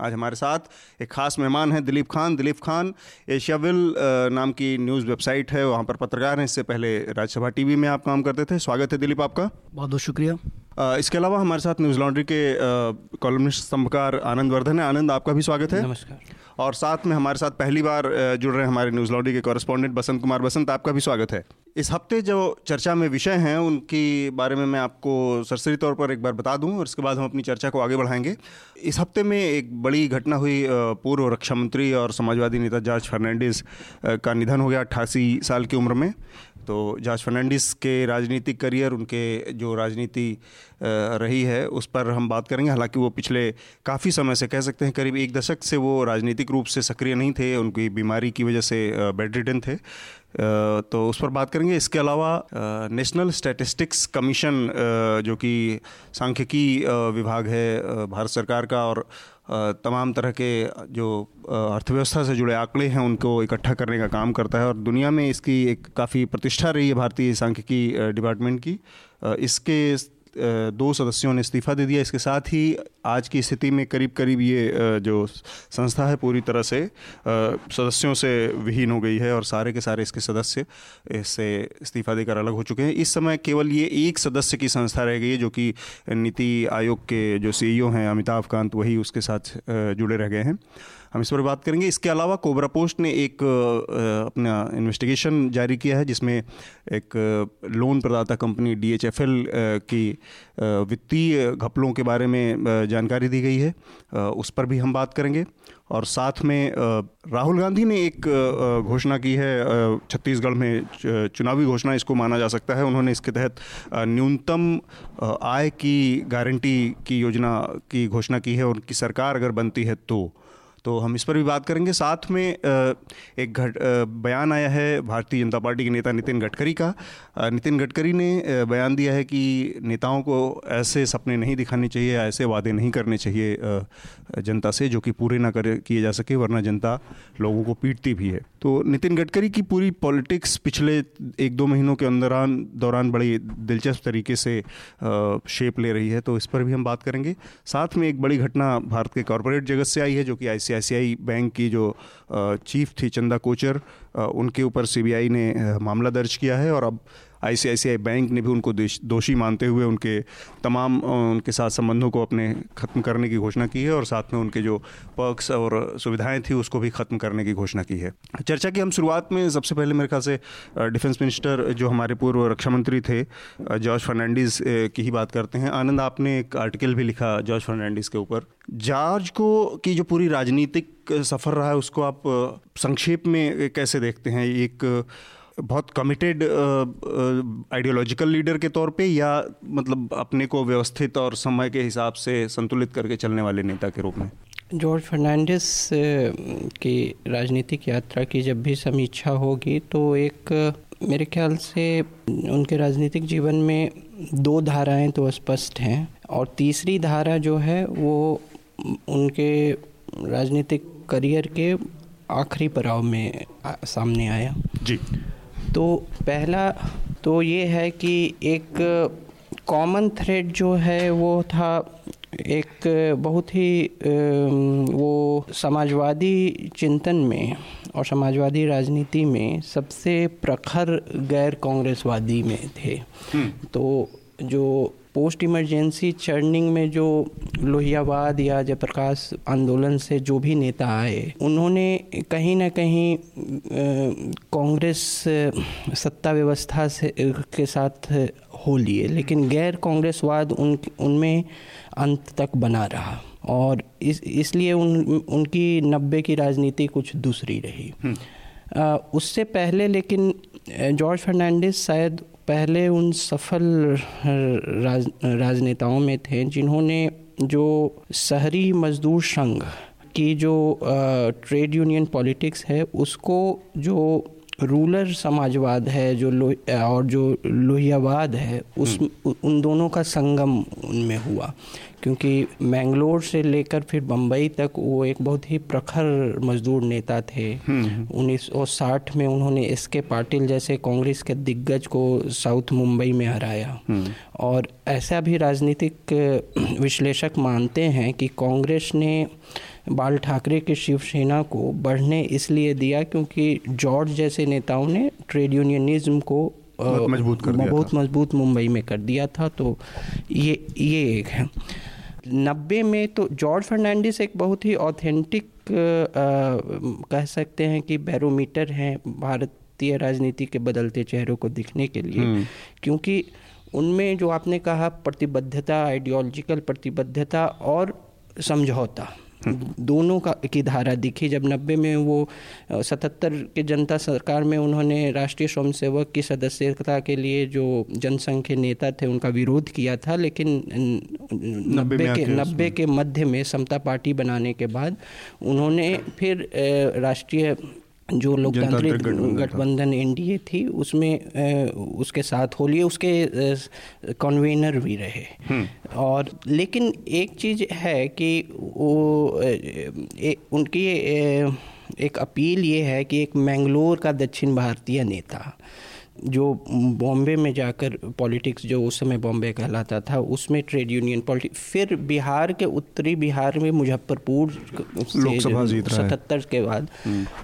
आज हमारे साथ एक खास मेहमान हैं दिलीप खान। दिलीप खान एशियाविल नाम की न्यूज़ वेबसाइट है। वहाँ पर पत्रकार हैं। इससे पहले राज्यसभा टीवी में आप काम करते थे। स्वागत है दिलीप आपका। बहुत बहुत शुक्रिया। इसके अलावा हमारे साथ न्यूज़ लॉन्ड्री के कॉलमिस्ट स्तंभकार आनंद वर्धन है। आनंद आपका भी स्वागत है। नमस्कार। और साथ में हमारे साथ पहली बार जुड़ रहे हैं हमारे न्यूज़ लॉन्ड्री के कॉरेस्पॉन्डेंट बसंत कुमार। बसंत, आपका भी स्वागत है। इस हफ़्ते जो चर्चा में विषय हैं, उनके बारे में मैं आपको सरसरी तौर पर एक बार बता दूँ, और इसके बाद हम अपनी चर्चा को आगे बढ़ाएँगे। इस हफ़्ते में एक बड़ी घटना हुई पूर्व रक्षा मंत्री और समाजवादी नेता जॉर्ज फर्नांडिस का निधन हो गया अट्ठासी साल की उम्र में। तो जॉर्ज फर्नांडिस के राजनीतिक करियर, उनके जो राजनीति रही है, उस पर हम बात करेंगे। हालाँकि वो पिछले काफ़ी समय से कह सकते हैं, करीब एक दशक से वो राजनीतिक रूप से सक्रिय नहीं थे, उनकी बीमारी की वजह से बेड रिटन थे। तो उस पर बात करेंगे। इसके अलावा नेशनल स्टैटिस्टिक्स कमीशन जो कि सांख्यिकी विभाग है भारत सरकार का और तमाम तरह के जो अर्थव्यवस्था से जुड़े आंकड़े हैं, उनको इकट्ठा करने का काम करता है और दुनिया में इसकी एक काफ़ी प्रतिष्ठा रही है भारतीय सांख्यिकी डिपार्टमेंट की। इसके दो सदस्यों ने इस्तीफ़ा दे दिया। इसके साथ ही आज की स्थिति में करीब करीब ये जो संस्था है, पूरी तरह से सदस्यों से विहीन हो गई है और सारे के सारे इसके सदस्य इससे इस्तीफ़ा देकर अलग हो चुके हैं। इस समय केवल ये एक सदस्य की संस्था रह गई है, जो कि नीति आयोग के जो सी हैं, अमिताभ कांत, वही उसके साथ जुड़े रह गए हैं। हम इस पर बात करेंगे। इसके अलावा कोबरा पोस्ट ने एक अपना इन्वेस्टिगेशन जारी किया है, जिसमें एक लोन प्रदाता कंपनी डीएचएफएल की वित्तीय घपलों के बारे में जानकारी दी गई है। उस पर भी हम बात करेंगे। और साथ में राहुल गांधी ने एक घोषणा की है छत्तीसगढ़ में चुनावी घोषणा इसको माना जा सकता है। उन्होंने इसके तहत न्यूनतम आय की गारंटी की योजना की घोषणा की है। उनकी सरकार अगर बनती है तो तो हम इस पर भी बात करेंगे। साथ में एक घट बयान आया है भारतीय जनता पार्टी के नेता नितिन गडकरी का। नितिन गडकरी ने बयान दिया है कि नेताओं को ऐसे सपने नहीं दिखाने चाहिए ऐसे वादे नहीं करने चाहिए जनता से, जो कि पूरे ना कर, किए जा सके, वरना जनता लोगों को पीटती भी है। तो नितिन गडकरी की पूरी पॉलिटिक्स पिछले एक दो महीनों के अंदरान, दौरान बड़ी दिलचस्प तरीके से शेप ले रही है तो इस पर भी हम बात करेंगे। साथ में एक बड़ी घटना भारत के कॉरपोरेट जगत से आई है, जो कि आई आई बैंक की जो चीफ थी चंदा कोचर उनके ऊपर सीबीआई ने मामला दर्ज किया है और अब आईसीआईसीआई बैंक ने भी उनको दोषी मानते हुए उनके तमाम उनके साथ संबंधों को अपने ख़त्म करने की घोषणा की है और साथ में उनके जो पर्क्स और सुविधाएँ थी उसको भी ख़त्म करने की घोषणा की है। चर्चा की हम शुरुआत में, सबसे पहले मेरे ख्याल से डिफेंस मिनिस्टर जो हमारे पूर्व रक्षा मंत्री थे जॉर्ज फर्नांडिस की ही बात करते हैं। आनंद, आपने एक आर्टिकल भी लिखा जॉर्ज फर्नांडिस के ऊपर। जॉर्ज को, की जो पूरी राजनीतिक सफ़र रहा है, उसको आप संक्षेप में कैसे देखते हैं? एक बहुत कमिटेड आइडियोलॉजिकल लीडर के तौर पे या मतलब अपने को व्यवस्थित और समय के हिसाब से संतुलित करके चलने वाले नेता के रूप में? जॉर्ज फर्नांडिस की राजनीतिक यात्रा की जब भी समीक्षा होगी तो एक मेरे ख्याल से उनके राजनीतिक जीवन में दो धाराएँ तो स्पष्ट हैं और तीसरी धारा जो है वो उनके राजनीतिक करियर के आखिरी पड़ाव में सामने आया। जी। तो पहला तो ये है कि एक कॉमन थ्रेड जो है वो था एक बहुत ही वो समाजवादी चिंतन में और समाजवादी राजनीति में सबसे प्रखर गैर कांग्रेसवादी में थे हम्म। तो जो पोस्ट इमरजेंसी चर्निंग में जो लोहियावाद या जयप्रकाश आंदोलन से जो भी नेता आए उन्होंने कहीं ना कहीं कांग्रेस सत्ता व्यवस्था से के साथ हो लिए लेकिन गैर कांग्रेसवाद उन उनमें अंत तक बना रहा और इस इसलिए उन उनकी नब्बे की राजनीति कुछ दूसरी रही हम्म। उससे पहले लेकिन जॉर्ज फर्नांडिस शायद पहले उन सफल राज राजनेताओं में थे जिन्होंने जो शहरी मजदूर संघ की जो ट्रेड यूनियन पॉलिटिक्स है उसको जो रूलर समाजवाद है जो लो और जो लोहियावाद है उस हम्म। उन दोनों का संगम उनमें हुआ क्योंकि मैंगलोर से लेकर फिर बम्बई तक वो एक बहुत ही प्रखर मजदूर नेता थे। हम्म, उन्नीस सौ साठ में उन्होंने एस के पाटिल जैसे कांग्रेस के दिग्गज को साउथ मुंबई में हराया। और ऐसा भी राजनीतिक विश्लेषक मानते हैं कि कांग्रेस ने बाल ठाकरे की शिवसेना को बढ़ने इसलिए दिया क्योंकि जॉर्ज जैसे नेताओं ने ट्रेड यूनियनिज्म को बहुत मज़बूत कर दिया बहुत मज़बूत मुंबई में कर दिया था तो ये ये एक है। नब्बे में तो जॉर्ज फर्नांडिस एक बहुत ही ऑथेंटिक कह सकते हैं कि बैरोमीटर हैं भारतीय राजनीति के बदलते चेहरों को दिखने के लिए। क्योंकि उनमें जो आपने कहा प्रतिबद्धता आइडियोलॉजिकल प्रतिबद्धता और समझौता। दोनों का की धारा दिखी। जब नब्बे में वो सतहत्तर के जनता सरकार में उन्होंने राष्ट्रीय स्वयंसेवक की सदस्यता के लिए जो जनसंघ के नेता थे उनका विरोध किया था लेकिन नब्बे के नब्बे के मध्य में समता पार्टी बनाने के बाद उन्होंने फिर राष्ट्रीय जो लोकतांत्रिक गठबंधन एन डी एनडीए थी उसमें उसके साथ होलिए उसके कन्वीनर भी रहे। और लेकिन एक चीज़ है कि वो ए, उनकी ए, एक अपील ये है कि एक मैंगलोर का दक्षिण भारतीय नेता जो बॉम्बे में जाकर पॉलिटिक्स जो उस समय बॉम्बे कहलाता था उसमें ट्रेड यूनियन पॉलिटिक्स फिर बिहार के उत्तरी बिहार में मुजफ्फरपुर लोकसभा जीत सतहत्तर के बाद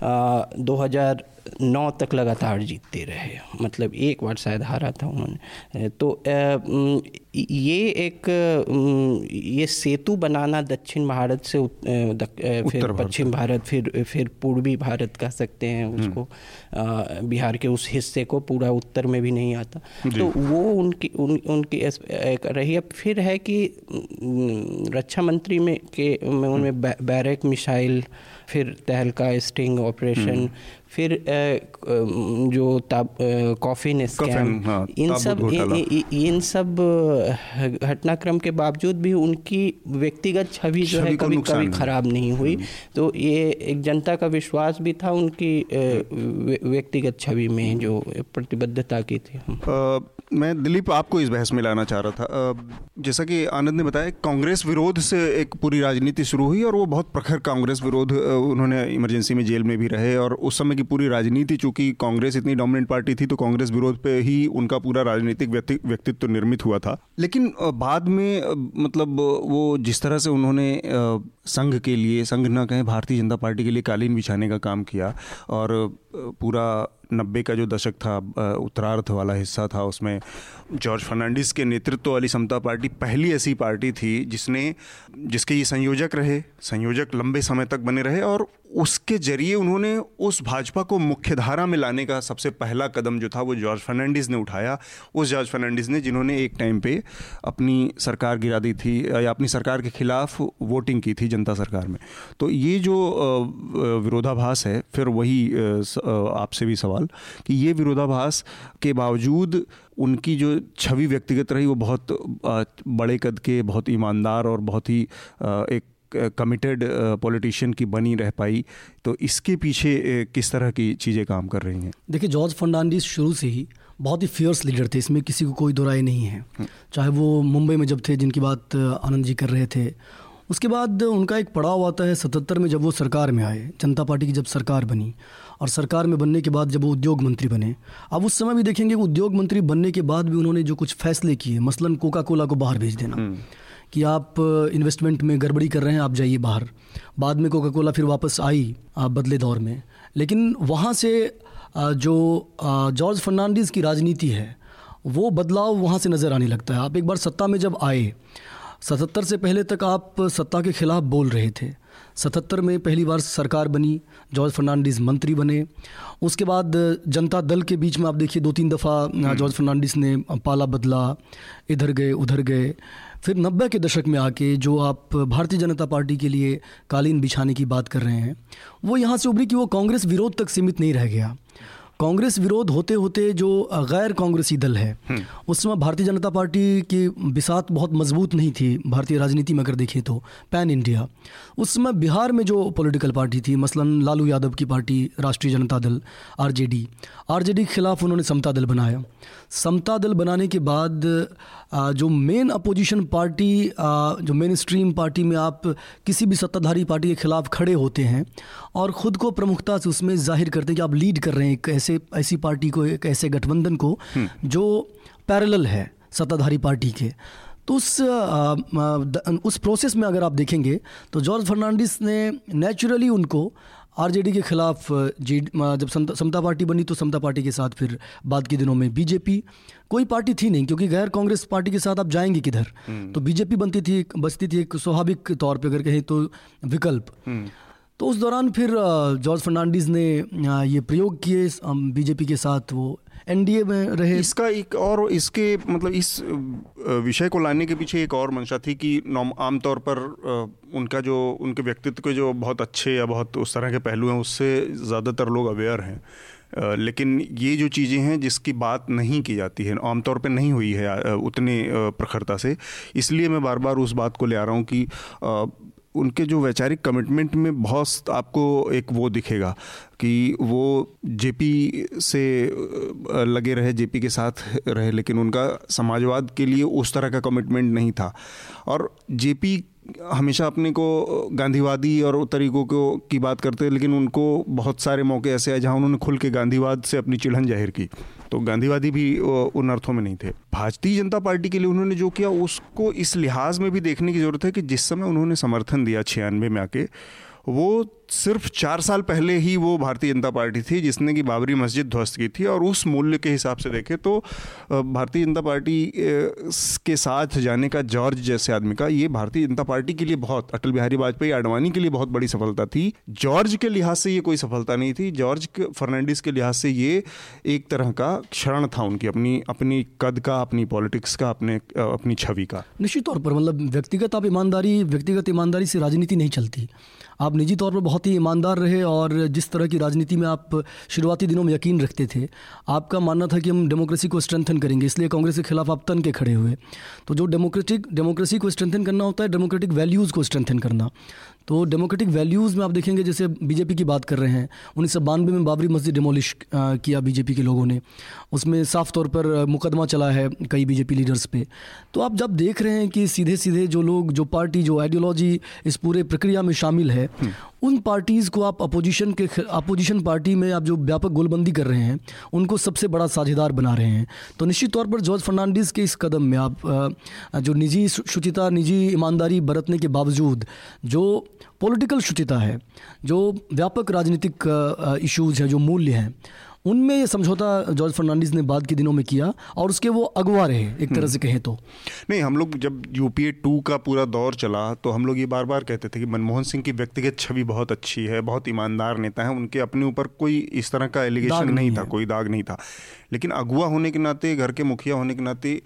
दो हज़ार नौ तक लगातार जीतते रहे। मतलब एक बार शायद हारा था उन्होंने। तो ये एक ये सेतु बनाना दक्षिण भारत से उत- दक- फिर पश्चिम भारत फिर फिर पूर्वी भारत कह सकते हैं उसको। बिहार के उस हिस्से को पूरा उत्तर में भी नहीं आता। तो वो उनकी उन, उनकी एक रही। अब फिर है कि रक्षा मंत्री में के में उनमें बैरक मिसाइल फिर तहलका स्टिंग ऑपरेशन फिर जो ताब कॉफिन स्कैम हाँ, इन सब घोटाला। इ- इ- इन सब घटनाक्रम के बावजूद भी उनकी व्यक्तिगत छवि जो है कभी कभी खराब नहीं हुई। तो ये एक जनता का विश्वास भी था उनकी व्यक्तिगत छवि में जो प्रतिबद्धता की थी। अ, मैं दिलीप आपको इस बहस में लाना चाह रहा था। जैसा कि आनंद ने बताया कांग्रेस विरोध से एक पूरी राजनीति शुरू हुई और वो बहुत प्रखर कांग्रेस विरोध उन्होंने इमरजेंसी में जेल में भी रहे और उस समय की पूरी राजनीति, चूँकि कांग्रेस इतनी डोमिनेंट पार्टी थी तो कांग्रेस विरोध पे ही उनका पूरा राजनीतिक व्यक्ति, व्यक्तित्व निर्मित हुआ था। लेकिन बाद में मतलब वो जिस तरह से उन्होंने संघ के लिए, संघ ना कहें, भारतीय जनता पार्टी के लिए कालीन बिछाने का काम किया और पूरा नब्बे का जो दशक था उत्तरार्थ वाला हिस्सा था, उसमें जॉर्ज फर्नांडिस के नेतृत्व वाली समता पार्टी पहली ऐसी पार्टी थी जिसने, जिसके ये संयोजक रहे, संयोजक लंबे समय तक बने रहे और उसके ज़रिए उन्होंने उस भाजपा को मुख्यधारा में लाने का सबसे पहला कदम जो था, वो जॉर्ज फर्नांडिस ने उठाया। उस जॉर्ज फर्नांडिस ने जिन्होंने एक टाइम पे अपनी सरकार गिरा दी थी या अपनी सरकार के खिलाफ वोटिंग की थी जनता सरकार में। तो ये जो विरोधाभास है, फिर वही आपसे भी सवाल कि ये विरोधाभास के बावजूद उनकी जो छवि व्यक्तिगत रही वो बहुत बड़े कद के बहुत ईमानदार और बहुत ही एक कमिटेड पॉलिटिशियन की बनी रह पाई। तो इसके पीछे किस तरह की चीज़ें काम कर रही हैं? देखिए जॉर्ज फर्नांडिस शुरू से ही बहुत ही फियर्स लीडर थे इसमें किसी को कोई दो राय नहीं है। चाहे वो मुंबई में जब थे जिनकी बात आनंद जी कर रहे थे। उसके बाद उनका एक पड़ाव आता है सतहत्तर में जब वो सरकार में आए जनता पार्टी की जब सरकार बनी। और सरकार में बनने के बाद जब वो उद्योग मंत्री बने अब उस समय भी देखेंगे कि उद्योग मंत्री बनने के बाद भी उन्होंने जो कुछ फैसले किए मसलन कोका कोला को बाहर भेज देना कि आप इन्वेस्टमेंट में गड़बड़ी कर रहे हैं आप जाइए बाहर। बाद में कोका कोला फिर वापस आई बदले दौर में। लेकिन वहाँ से जो जॉर्ज फर्नांडिस की राजनीति है वो बदलाव वहाँ से नज़र आने लगता है। आप एक बार सत्ता में जब आए सतहत्तर से पहले तक आप सत्ता के खिलाफ बोल रहे थे सतहत्तर में पहली बार सरकार बनी जॉर्ज फर्नांडिस मंत्री बने। उसके बाद जनता दल के बीच में आप देखिए दो तीन दफ़ा जॉर्ज फर्नांडिस ने पाला बदला इधर गए उधर गए। फिर नब्बे के दशक में आके जो आप भारतीय जनता पार्टी के लिए कालीन बिछाने की बात कर रहे हैं वो यहाँ से उभरी कि वो कांग्रेस विरोध तक सीमित नहीं रह गया। कांग्रेस विरोध होते होते जो गैर कांग्रेसी दल है उस समय भारतीय जनता पार्टी की बिसात बहुत मज़बूत नहीं थी भारतीय राजनीति में अगर देखें तो पैन इंडिया। उस समय बिहार में जो पॉलिटिकल पार्टी थी मसलन लालू यादव की पार्टी राष्ट्रीय जनता दल आरजेडी आरजेडी के खिलाफ उन्होंने समता दल बनाया। समता दल बनाने के बाद जो मेन अपोजिशन पार्टी जो मेन स्ट्रीम पार्टी में आप किसी भी सत्ताधारी पार्टी के खिलाफ खड़े होते हैं और ख़ुद को प्रमुखता से उसमें ज़ाहिर करते हैं कि आप लीड कर रहे हैं एक ऐसे ऐसी पार्टी को एक ऐसे गठबंधन को हम्म। जो पैरेलल है सत्ताधारी पार्टी के तो उस उस प्रोसेस में अगर आप देखेंगे तो जॉर्ज फर्नांडिस ने नेचुरली उनको आरजेडी के खिलाफ जी जब समता पार्टी बनी तो समता पार्टी के साथ फिर बाद के दिनों में बीजेपी कोई पार्टी थी नहीं क्योंकि गैर कांग्रेस पार्टी के साथ आप जाएँगे किधर हम्म। तो बीजेपी बनती थी बचती थी एक स्वाभाविक तौर पे अगर कहें तो विकल्प हम्म। तो उस दौरान फिर जॉर्ज फर्नांडिस ने ये प्रयोग किए बीजेपी के साथ वो एनडीए में रहे। इसका एक और, इसके मतलब इस विषय को लाने के पीछे एक और मंशा थी कि नॉम, आमतौर पर उनका जो, उनके व्यक्तित्व के जो बहुत अच्छे या बहुत उस तरह के पहलू हैं, उससे ज़्यादातर लोग अवेयर हैं। लेकिन ये जो चीज़ें हैं, जिसकी बात नहीं की जाती है, आमतौर पर नहीं हुई है उतने प्रखरता से, इसलिए मैं बार बार उस बात को ले आ रहा हूँ कि उनके जो वैचारिक कमिटमेंट में बहुत आपको एक वो दिखेगा कि वो जेपी से लगे रहे जेपी के साथ रहे, लेकिन उनका समाजवाद के लिए उस तरह का कमिटमेंट नहीं था। और जेपी हमेशा अपने को गांधीवादी और तरीक़ों को की बात करते हैं, लेकिन उनको बहुत सारे मौके ऐसे आए जहाँ उन्होंने खुल के गांधीवाद से अपनी चिढ़न ज़ाहिर की। तो गांधीवादी भी उन अर्थों में नहीं थे। भारतीय जनता पार्टी के लिए उन्होंने जो किया, उसको इस लिहाज में भी देखने की ज़रूरत है कि जिस समय उन्होंने समर्थन दिया छियानवे में आके, वो सिर्फ़ चार साल पहले ही वो भारतीय जनता पार्टी थी, जिसने कि बाबरी मस्जिद ध्वस्त की थी, और उस मूल्य के हिसाब से देखें तो भारतीय जनता पार्टी के साथ जाने का जॉर्ज जैसे आदमी का, ये भारतीय जनता पार्टी के लिए बहुत, अटल बिहारी वाजपेयी, आडवाणी के लिए बहुत बड़ी सफलता थी। जॉर्ज के लिहाज से ये कोई सफलता नहीं थी। जॉर्ज फर्नांडिस के लिहाज से ये एक तरह का क्षरण था उनकी अपनी अपनी कद का, अपनी पॉलिटिक्स का, अपने अपनी छवि का। निश्चित तौर पर मतलब व्यक्तिगत आप ईमानदारी, व्यक्तिगत ईमानदारी से राजनीति नहीं चलती। आप निजी तौर पर बहुत ही ईमानदार रहे और जिस तरह की राजनीति में आप शुरुआती दिनों में यकीन रखते थे, आपका मानना था कि हम डेमोक्रेसी को स्ट्रेंथन करेंगे, इसलिए कांग्रेस के खिलाफ आप तन के खड़े हुए। तो जो डेमोक्रेटिक, डेमोक्रेसी को स्ट्रेंथन करना होता है, डेमोक्रेटिक वैल्यूज़ को स्ट्रेंथन करना। तो डेमोक्रेटिक वैल्यूज़ में आप देखेंगे जैसे बीजेपी की बात कर रहे हैं उन्नीस सौ बानवे में बाबरी मस्जिद डिमोलिश किया बीजेपी के लोगों ने। उसमें साफ़ तौर पर मुकदमा चला है कई बीजेपी लीडर्स पे। तो आप जब देख रहे हैं कि सीधे सीधे जो लोग जो पार्टी जो आइडियोलॉजी इस पूरे प्रक्रिया में शामिल है हम्म। उन पार्टीज़ को आप अपोजिशन के अपोजिशन पार्टी में आप जो व्यापक गोलबंदी कर रहे हैं उनको सबसे बड़ा साझेदार बना रहे हैं। तो निश्चित तौर पर जॉर्ज फर्नांडिस के इस कदम में आप जो निजी शुचिता निजी ईमानदारी बरतने के बावजूद जो पॉलिटिकल शुचिता है जो व्यापक राजनीतिक इश्यूज़ हैं जो मूल्य हैं उनमें ये समझौता जॉर्ज फर्नांडिस ने बाद के दिनों में किया और उसके वो अगवा रहे एक तरह से कहें तो। नहीं हम लोग जब यूपीए टू का पूरा दौर चला तो हम लोग ये बार बार कहते थे कि मनमोहन सिंह की व्यक्तिगत छवि बहुत अच्छी है बहुत ईमानदार नेता है उनके अपने ऊपर कोई इस तरह का एलिगेशन नहीं, नहीं था कोई दाग नहीं था। लेकिन अगुआ होने के नाते घर के मुखिया होने के नाते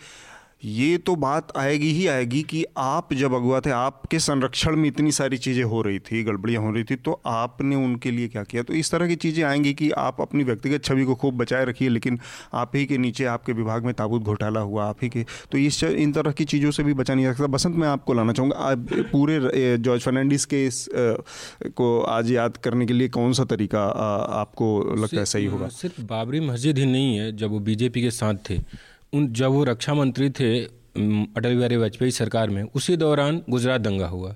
ये तो बात आएगी ही आएगी कि आप जब अगुआ थे आपके संरक्षण में इतनी सारी चीज़ें हो रही थी गड़बड़ियाँ हो रही थी तो आपने उनके लिए क्या किया? तो इस तरह की चीज़ें आएँगी कि आप अपनी व्यक्तिगत छवि को खूब बचाए रखिए लेकिन आप ही के नीचे आपके विभाग में ताबूत घोटाला हुआ आप ही के। तो इस इन तरह की चीज़ों से भी बचा नहीं सकता। बसंत मैं आपको लाना चाहूँगा आप पूरे जॉर्ज फर्नांडिस के इस को आज याद करने के लिए कौन सा तरीका आपको लगता है सही होगा? सिर्फ़ बाबरी मस्जिद ही नहीं है जब वो बीजेपी के साथ थे। उन जब वो रक्षा मंत्री थे अटल बिहारी वाजपेयी सरकार में उसी दौरान गुजरात दंगा हुआ।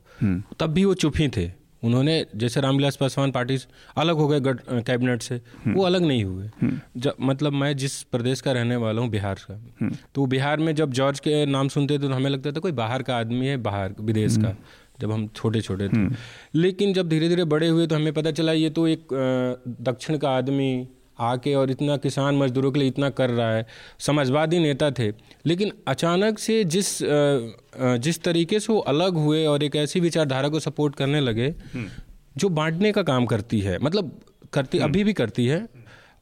तब भी वो चुप ही थे। उन्होंने जैसे रामविलास पासवान पार्टी अलग हो गए कैबिनेट से। वो अलग नहीं हुए। जब मतलब मैं जिस प्रदेश का रहने वाला हूँ बिहार का तो बिहार में जब जॉर्ज के नाम सुनते थे तो हमें लगता था कोई बाहर का आदमी है बाहर विदेश का जब हम छोटे छोटे थे लेकिन जब धीरे धीरे बड़े हुए तो हमें पता चला ये तो एक दक्षिण का आदमी आके और इतना किसान मजदूरों के लिए इतना कर रहा है समाजवादी नेता थे लेकिन अचानक से जिस जिस तरीके से वो अलग हुए और एक ऐसी विचारधारा को सपोर्ट करने लगे हम्म। जो बांटने का काम करती है मतलब करती हम्म। अभी भी करती है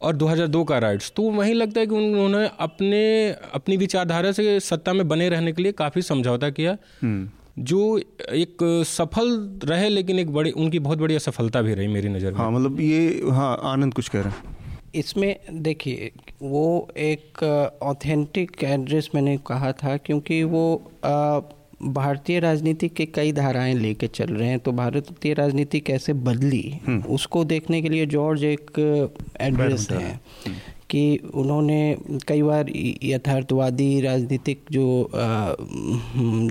और 2002 का राइट्स तो वहीं लगता है कि उन्होंने अपने अपनी विचारधारा से सत्ता में बने रहने के लिए काफ़ी समझौता किया हम्म। जो एक सफल रहे लेकिन एक बड़ी उनकी बहुत बड़ी असफलता भी रही मेरी नज़र में हाँ मतलब ये हाँ आनंद कुछ कह रहे हैं इसमें देखिए वो एक ऑथेंटिक एड्रेस मैंने कहा था क्योंकि वो भारतीय राजनीति के कई धाराएँ लेके चल रहे हैं तो भारतीय राजनीति कैसे बदली हम्म। उसको देखने के लिए जॉर्ज एक एड्रेस है। कि उन्होंने कई बार यथार्थवादी राजनीतिक जो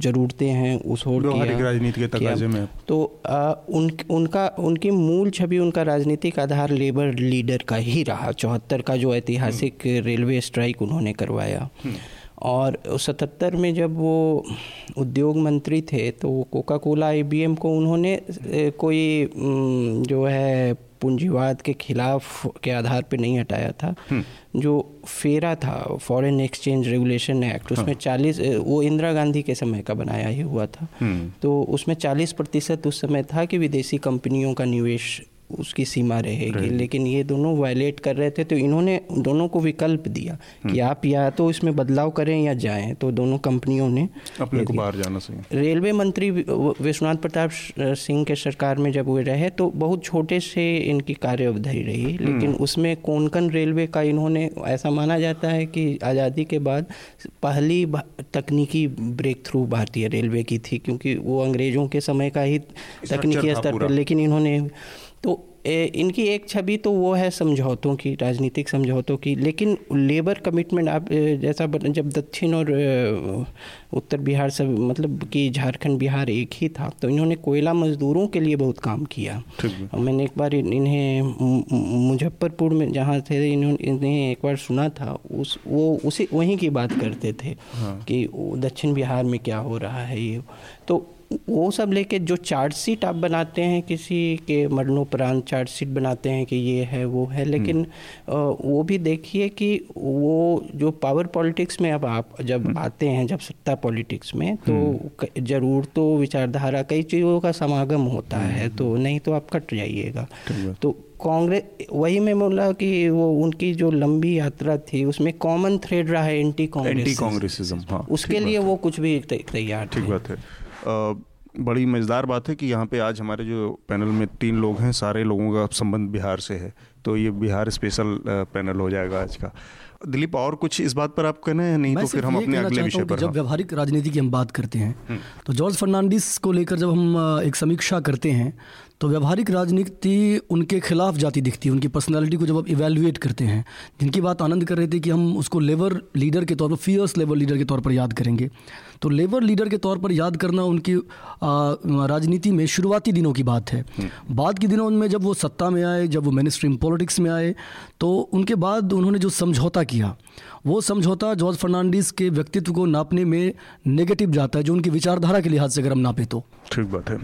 ज़रूरतें हैं उस राजनीति के तकाजे में। तो आ, उन उनका उनकी मूल छवि उनका राजनीतिक आधार लेबर लीडर का ही रहा। चौहत्तर का जो ऐतिहासिक रेलवे स्ट्राइक उन्होंने करवाया। हम्म। और सतहत्तर में जब वो उद्योग मंत्री थे तो कोका कोला आई को उन्होंने कोई जो है पूंजीवाद के खिलाफ के आधार पे नहीं हटाया था हम्म। जो फेरा था फॉरेन एक्सचेंज रेगुलेशन एक्ट उसमें हाँ। चालीस वो इंदिरा गांधी के समय का बनाया ही हुआ था हम्म। तो उसमें चालीस प्रतिशत उस समय था कि विदेशी कंपनियों का निवेश उसकी सीमा रहेगी। लेकिन ये दोनों वायलेट कर रहे थे तो इन्होंने दोनों को विकल्प दिया कि हम्म। आप या तो इसमें बदलाव करें या जाएँ। तो दोनों कंपनियों ने अपने को बाहर जाना सही। रेलवे मंत्री विश्वनाथ प्रताप सिंह के सरकार में जब वे रहे तो बहुत छोटे से इनकी कार्य अवधि रही। हम्म। लेकिन उसमें कोंकण रेलवे का इन्होंने ऐसा माना जाता है कि आज़ादी के बाद पहली तकनीकी ब्रेक थ्रू भारतीय रेलवे की थी क्योंकि वो अंग्रेज़ों के समय का ही तकनीकी स्तर पर। लेकिन इन्होंने तो इनकी एक छवि तो वो है समझौतों की राजनीतिक समझौतों की लेकिन लेबर कमिटमेंट आप जैसा जब दक्षिण और उत्तर बिहार सब मतलब कि झारखंड बिहार एक ही था तो इन्होंने कोयला मजदूरों के लिए बहुत काम किया। मैंने एक बार इन्हें मुजफ्फरपुर में जहाँ थे इन्होंने इन्हें एक बार सुना था उस वो उसी वहीं की बात करते थे हाँ। कि दक्षिण बिहार में क्या हो रहा है ये। तो वो सब लेके जो चार्जशीट आप बनाते हैं किसी के मरणोपरांत चार्जशीट बनाते हैं कि ये है वो है लेकिन हम्म। वो भी देखिए कि वो जो पावर पॉलिटिक्स में अब आप जब हम्म। आते हैं जब सत्ता पॉलिटिक्स में तो हम्म। ज़रूर तो विचारधारा कई चीज़ों का समागम होता है तो नहीं तो आप कट जाइएगा। तो कांग्रेस वही मैं बोला कि वो उनकी जो लंबी यात्रा थी उसमें कॉमन थ्रेड रहा है एंटी कांग्रेस एंटी कांग्रेसिज्म हाँ उसके लिए वो कुछ भी तैयार ठीक बात है। बड़ी मज़ेदार बात है कि यहाँ पे आज हमारे जो पैनल में तीन लोग हैं सारे लोगों का संबंध बिहार से है तो ये बिहार स्पेशल पैनल हो जाएगा आज का दिलीप और कुछ इस बात पर आप कहना है नहीं तो फिर हम अपने अगले विषय पर जब हाँ। व्यवहारिक राजनीति की हम बात करते हैं हम्म। तो जॉर्ज फर्नांडिस को लेकर जब हम एक समीक्षा करते हैं तो व्यवहारिक राजनीति उनके खिलाफ जाती दिखती है। उनकी पर्सनालिटी को जब आप इवेलुएट करते हैं जिनकी बात आनंद कर रहे थे कि हम उसको लेबर लीडर के तौर पर फियर्स लेबर लीडर के तौर पर याद करेंगे। तो लेबर लीडर के तौर पर याद करना उनकी राजनीति में शुरुआती दिनों की बात है। हम्म। बाद के दिनों में जब वो सत्ता में आए जब वो मेन स्ट्रीम पॉलिटिक्स में आए तो उनके बाद उन्होंने जो समझौता किया वो समझौता जॉर्ज फर्नांडिस के व्यक्तित्व को नापने में नेगेटिव जाता है जो उनकी विचारधारा के लिहाज से अगर हम नापे तो। ठीक बात है।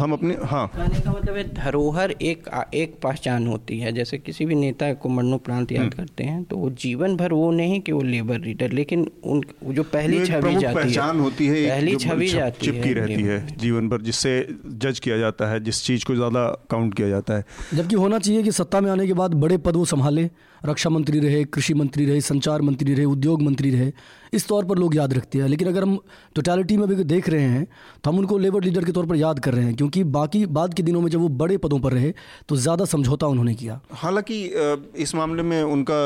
हम अपने हाँ। कहने का मतलब है धरोहर एक एक पहचान होती है। जैसे किसी भी नेता को मरणोपरांत याद हम्म। करते हैं तो वो जीवन भर वो नहीं कि वो लेबर लीडर लेकिन उन जो पहली छवि जाती पहचान है, होती है पहली छवि जाती चिपकी रहती है जीवन भर जिससे जज किया जाता है जिस चीज़ को ज़्यादा काउंट किया जाता है। जबकि होना चाहिए कि सत्ता में आने के बाद बड़े पद वो संभाले रक्षा मंत्री रहे कृषि मंत्री रहे संचार मंत्री रहे उद्योग मंत्री रहे इस तौर पर लोग याद रखते हैं। लेकिन अगर हम टोटलिटी में भी देख रहे हैं तो हम उनको लेबर लीडर के तौर पर याद कर रहे हैं क्योंकि बाकी बाद के दिनों में जब वो बड़े पदों पर रहे तो ज़्यादा समझौता उन्होंने किया। हालाँकि इस मामले में उनका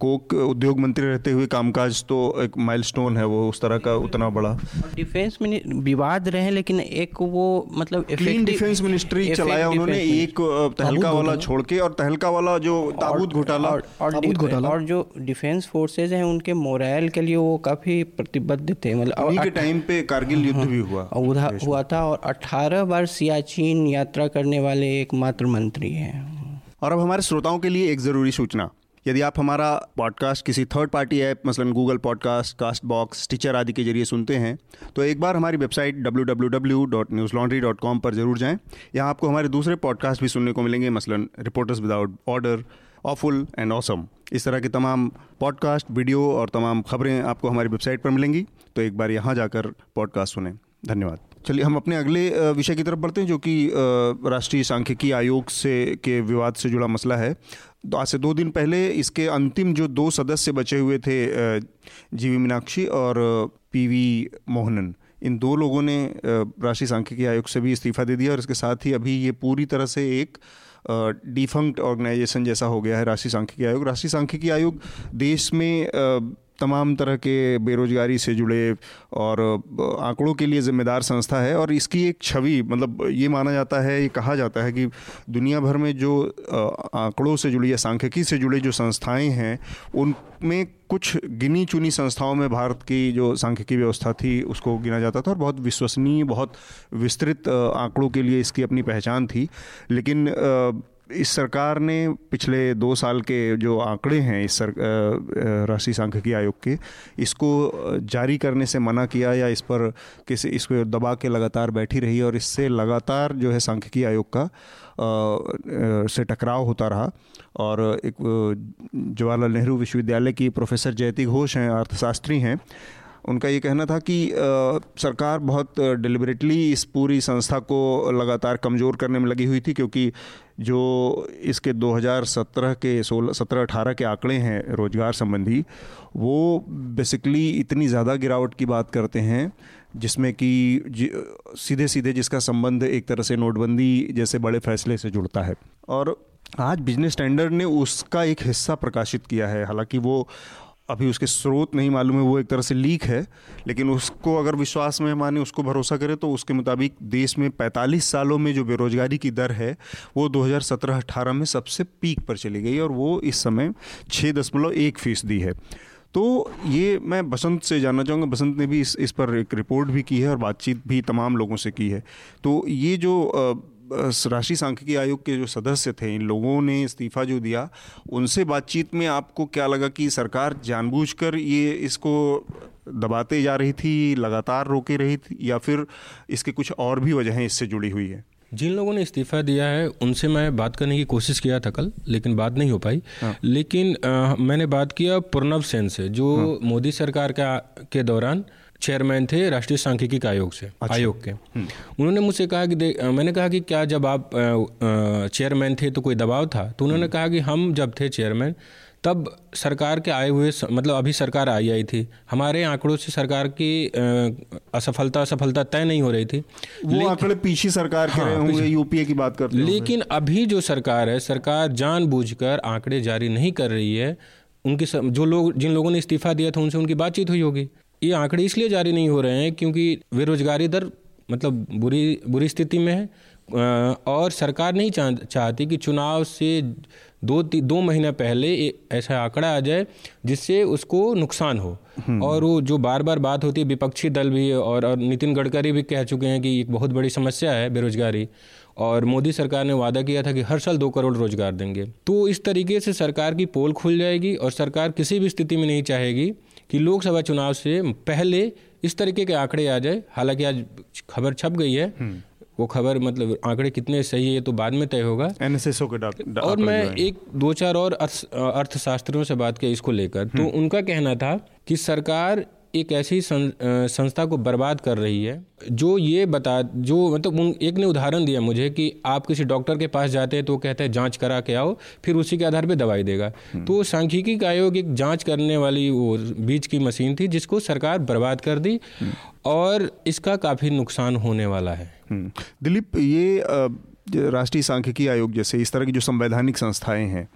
कोक उद्योग मंत्री रहते हुए कामकाज तो एक माइलस्टोन है वो उस तरह का उतना बड़ा। डिफेंस में विवाद रहे लेकिन एक वो मतलब डिफेंस मिनिस्ट्री चलाया उन्होंने एक तहलका वाला छोड़ के और तहलका वाला जो ताबूत घोटाला और, और जो डिफेंस फोर्सेज हैं उनके मोरल के लिए वो काफ़ी प्रतिबद्ध थे मतलब के टाइम पे कारगिल युद्ध भी हुआ उधर हुआ था और 18 बार सियाचिन यात्रा करने वाले एकमात्र मंत्री हैं। और अब हमारे श्रोताओं के लिए एक ज़रूरी सूचना। यदि आप हमारा पॉडकास्ट किसी थर्ड पार्टी ऐप मसलन Google podcast cast box Stitcher आदि के ज़रिए सुनते हैं तो एक बार हमारी वेबसाइट www.newslaundry.com पर ज़रूर जाएँ। यहाँ आपको हमारे दूसरे पॉडकास्ट भी सुनने को मिलेंगे मसलन reporters without order awful and awesome इस तरह के तमाम पॉडकास्ट वीडियो और तमाम खबरें आपको हमारी वेबसाइट पर मिलेंगी तो एक बार यहाँ जाकर पॉडकास्ट सुने। धन्यवाद। चलिए, हम अपने अगले विषय की तरफ़ बढ़ते हैं, जो कि राष्ट्रीय सांख्यिकी आयोग से, के विवाद से जुड़ा मसला है। तो आज से दो दिन पहले इसके अंतिम जो दो सदस्य बचे हुए थे जीवी मीनाक्षी और पीवी मोहनन, इन दो लोगों ने राष्ट्रीय सांख्यिकी आयोग से भी इस्तीफा दे दिया और इसके साथ ही अभी ये पूरी तरह से एक डिफंक्ट ऑर्गेनाइजेशन जैसा हो गया है राष्ट्रीय सांख्यिकी आयोग। राष्ट्रीय सांख्यिकी आयोग देश में तमाम तरह के बेरोजगारी से जुड़े और आंकड़ों के लिए ज़िम्मेदार संस्था है और इसकी एक छवि मतलब ये माना जाता है, ये कहा जाता है कि दुनिया भर में जो आंकड़ों से जुड़ी या सांख्यिकी से जुड़ी जो संस्थाएँ हैं, उनमें कुछ गिनी चुनी संस्थाओं में भारत की जो सांख्यिकी व्यवस्था थी, उसको गिना जाता था और बहुत विश्वसनीय, बहुत विस्तृत आंकड़ों के लिए इसकी अपनी पहचान थी। लेकिन इस सरकार ने पिछले दो साल के जो आंकड़े हैं, इस सर राष्ट्रीय सांख्यिकी आयोग के, इसको जारी करने से मना किया या इस पर किसी, इसको दबा के लगातार बैठी रही और इससे लगातार जो है सांख्यिकी आयोग का से टकराव होता रहा। और एक जवाहरलाल नेहरू विश्वविद्यालय की प्रोफेसर जयति घोष हैं, अर्थशास्त्री हैं उनका ये कहना था कि आ, सरकार बहुत डिलिबरेटली इस पूरी संस्था को लगातार कमज़ोर करने में लगी हुई थी क्योंकि जो इसके 2017 के 16 17 18 के आंकड़े हैं रोज़गार संबंधी वो बेसिकली इतनी ज़्यादा गिरावट की बात करते हैं जिसमें कि सीधे सीधे जिसका संबंध एक तरह से नोटबंदी जैसे बड़े फैसले से जुड़ता है। और आज बिज़नेस स्टैंडर्ड ने उसका एक हिस्सा प्रकाशित किया है हालाँकि वो अभी उसके स्रोत नहीं मालूम है, वो एक तरह से लीक है, लेकिन उसको अगर विश्वास में माने, उसको भरोसा करें तो उसके मुताबिक देश में 45 सालों में जो बेरोजगारी की दर है, वो 2017-18 में सबसे पीक पर चली गई और वो इस समय छः दशमलव एक फ़ीसदी है। तो ये मैं बसंत से जानना चाहूँगा, बसंत ने भी इस इस पर एक रिपोर्ट भी की है और बातचीत भी तमाम लोगों से की है। तो ये जो राष्ट्रीय सांख्यिकी आयोग के जो सदस्य थे इन लोगों ने इस्तीफ़ा जो दिया उनसे बातचीत में आपको क्या लगा कि सरकार जानबूझकर ये इसको दबाते जा रही थी लगातार रोके रही थी या फिर इसके कुछ और भी वजहें इससे जुड़ी हुई है जिन लोगों ने इस्तीफ़ा दिया है उनसे मैं बात करने की कोशिश किया था कल लेकिन बात नहीं हो पाई हाँ। लेकिन आ, मैंने बात किया प्रणब सेन से जो हाँ। मोदी सरकार का के दौरान चेयरमैन थे राष्ट्रीय सांख्यिकी आयोग से अच्छा। आयोग के। हम्म। उन्होंने मुझसे कहा कि मैंने कहा कि क्या जब आप चेयरमैन थे तो कोई दबाव था? तो उन्होंने हम्म। कहा कि हम जब थे चेयरमैन तब सरकार के आए हुए मतलब अभी सरकार आई आई थी। हमारे आंकड़ों से सरकार की असफलता असफलता तय नहीं हो रही थी। वो आंकड़े पीछे सरकार के हाँ, होंगे यूपीए की बात करते लेकिन अभी जो सरकार है सरकार जानबूझकर आंकड़े जारी नहीं कर रही है। उनकी जो लोग जिन लोगों ने इस्तीफा दिया था उनसे उनकी बातचीत हुई होगी। ये आंकड़े इसलिए जारी नहीं हो रहे हैं क्योंकि बेरोजगारी दर मतलब बुरी बुरी स्थिति में है। और सरकार नहीं चाह चाहती कि चुनाव से दो दो महीने पहले ऐसा आंकड़ा आ जाए जिससे उसको नुकसान हो। हम्म। और वो जो बार बार बात होती है विपक्षी दल भी और, और नितिन गडकरी भी कह चुके हैं कि एक बहुत बड़ी समस्या है बेरोजगारी। और मोदी सरकार ने वादा किया था कि हर साल दो करोड़ रोज़गार देंगे। तो इस तरीके से सरकार की पोल खुल जाएगी और सरकार किसी भी स्थिति में नहीं चाहेगी कि लोकसभा चुनाव से पहले इस तरीके के आंकड़े आ जाए। हालाँकि आज खबर छप गई है। हम्म। वो खबर मतलब आंकड़े कितने सही है ये तो बाद में तय होगा। एनएसएसओ के डॉक्टर और मैं एक दो चार और अर्थशास्त्रियों से बात की इसको लेकर। तो हम्म। उनका कहना था कि सरकार एक ऐसी संस्था को बर्बाद कर रही है जो ये बता जो मतलब एक ने उदाहरण दिया मुझे कि आप किसी डॉक्टर के पास जाते हैं तो कहते हैं जाँच करा के आओ फिर उसी के आधार पे दवाई देगा हम्म। तो सांख्यिकी का आयोग एक जाँच करने वाली वो बीच की मशीन थी जिसको सरकार बर्बाद कर दी हम्म। और इसका काफ़ी नुकसान होने वाला है हम्म। दिलीप ये राष्ट्रीय सांख्यिकी आयोग जैसे इस तरह की जो संवैधानिक संस्थाएँ हैं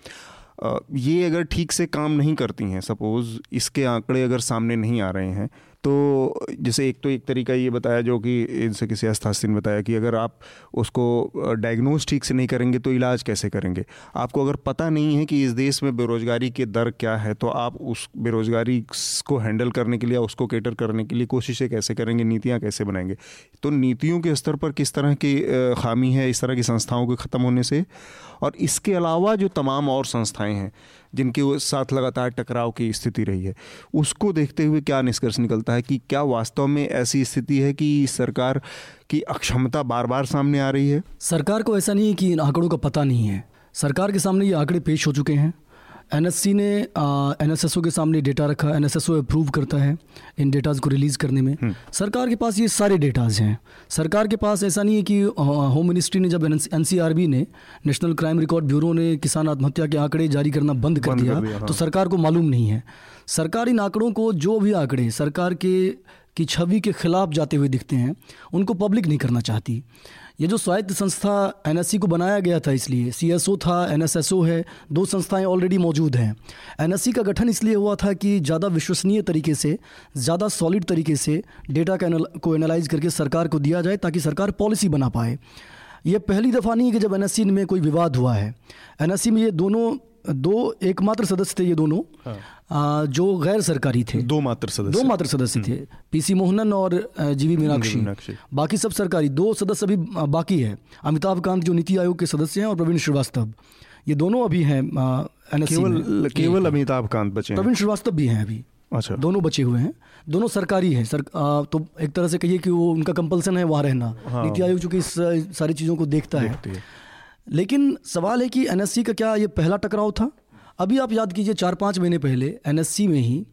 ये अगर ठीक से काम नहीं करती हैं सपोज़ इसके आंकड़े अगर सामने नहीं आ रहे हैं तो जैसे एक तो एक तरीका ये बताया जो कि इनसे किसी अस्थास्थिन ने बताया कि अगर आप उसको डायग्नोज ठीक से नहीं करेंगे तो इलाज कैसे करेंगे? आपको अगर पता नहीं है कि इस देश में बेरोज़गारी के दर क्या है तो आप उस बेरोज़गारी को हैंडल करने के लिए, उसको केटर करने के लिए कोशिशें कैसे करेंगे, नीतियाँ कैसे बनाएँगे? तो नीतियों के स्तर पर किस तरह की खामी है, इस तरह की संस्थाओं के ख़त्म होने से? और इसके अलावा जो तमाम और संस्थाएँ हैं, जिनके साथ लगातार टकराव की स्थिति रही है, उसको देखते हुए क्या निष्कर्ष निकलता है कि क्या वास्तव में ऐसी स्थिति है कि सरकार की अक्षमता बार बार सामने आ रही है? सरकार को ऐसा नहीं है कि इन आंकड़ों का पता नहीं है। सरकार के सामने ये आंकड़े पेश हो चुके हैं। एनएससी ने एनएसएसओ के सामने डेटा रखा एनएसएसओ अप्रूव करता है इन डेटाज को रिलीज़ करने में हम्म। सरकार के पास ये सारे डेटाज हैं सरकार के पास ऐसा नहीं है कि होम मिनिस्ट्री ने जब एनसीआरबी ने नेशनल क्राइम रिकॉर्ड ब्यूरो ने किसान आत्महत्या के आंकड़े जारी करना बंद कर दिया कर दिया, हाँ। तो सरकार को मालूम नहीं है सरकार इन आंकड़ों को जो भी आंकड़े सरकार के की छवि के खिलाफ जाते हुए दिखते हैं उनको पब्लिक नहीं करना चाहती ये जो स्वायत्त संस्था एन को बनाया गया था इसलिए सीएसओ था एनएसएसओ है, दो संस्थाएँ ऑलरेडी मौजूद हैं। एन का गठन इसलिए हुआ था कि ज़्यादा विश्वसनीय तरीके से, ज़्यादा सॉलिड तरीके से डेटा को एनालाइज करके सरकार को दिया जाए ताकि सरकार पॉलिसी बना पाए। ये पहली दफ़ा नहीं है कि जब एन में कोई विवाद हुआ है। एन में ये दोनों दो एकमात्र सदस्य थे ये दोनों। हाँ। जो गैर सरकारी थे। दो मात्र सदस्य। दो मात्र सदस्य थे। हम्म। पीसी मोहनन और जीवी मीनाक्षी। बाकी सब सरकारी। दो सदस्य अभी बाकी है। अमिताभ कांत जो नीति आयोग के सदस्य हैं और प्रवीण श्रीवास्तव। ये दोनों अभी हैं केवल केवल अमिताभ कांत बचे प्रवीण श्रीवास्तव भी हैं अभी। अच्छा। दोनों बचे हुए हैं। दोनों सरकारी हैं। सर आ, तो एक तरह से कहिए कि वो उनका कंपल्सन है वहाँ रहना। हाँ। नीति आयोग चूँकि इस सारी चीज़ों को देखता है। लेकिन सवाल है कि एनएससी का क्या ये पहला टकराव था? अभी आप याद कीजिए चार पाँच महीने पहले एनएससी में ही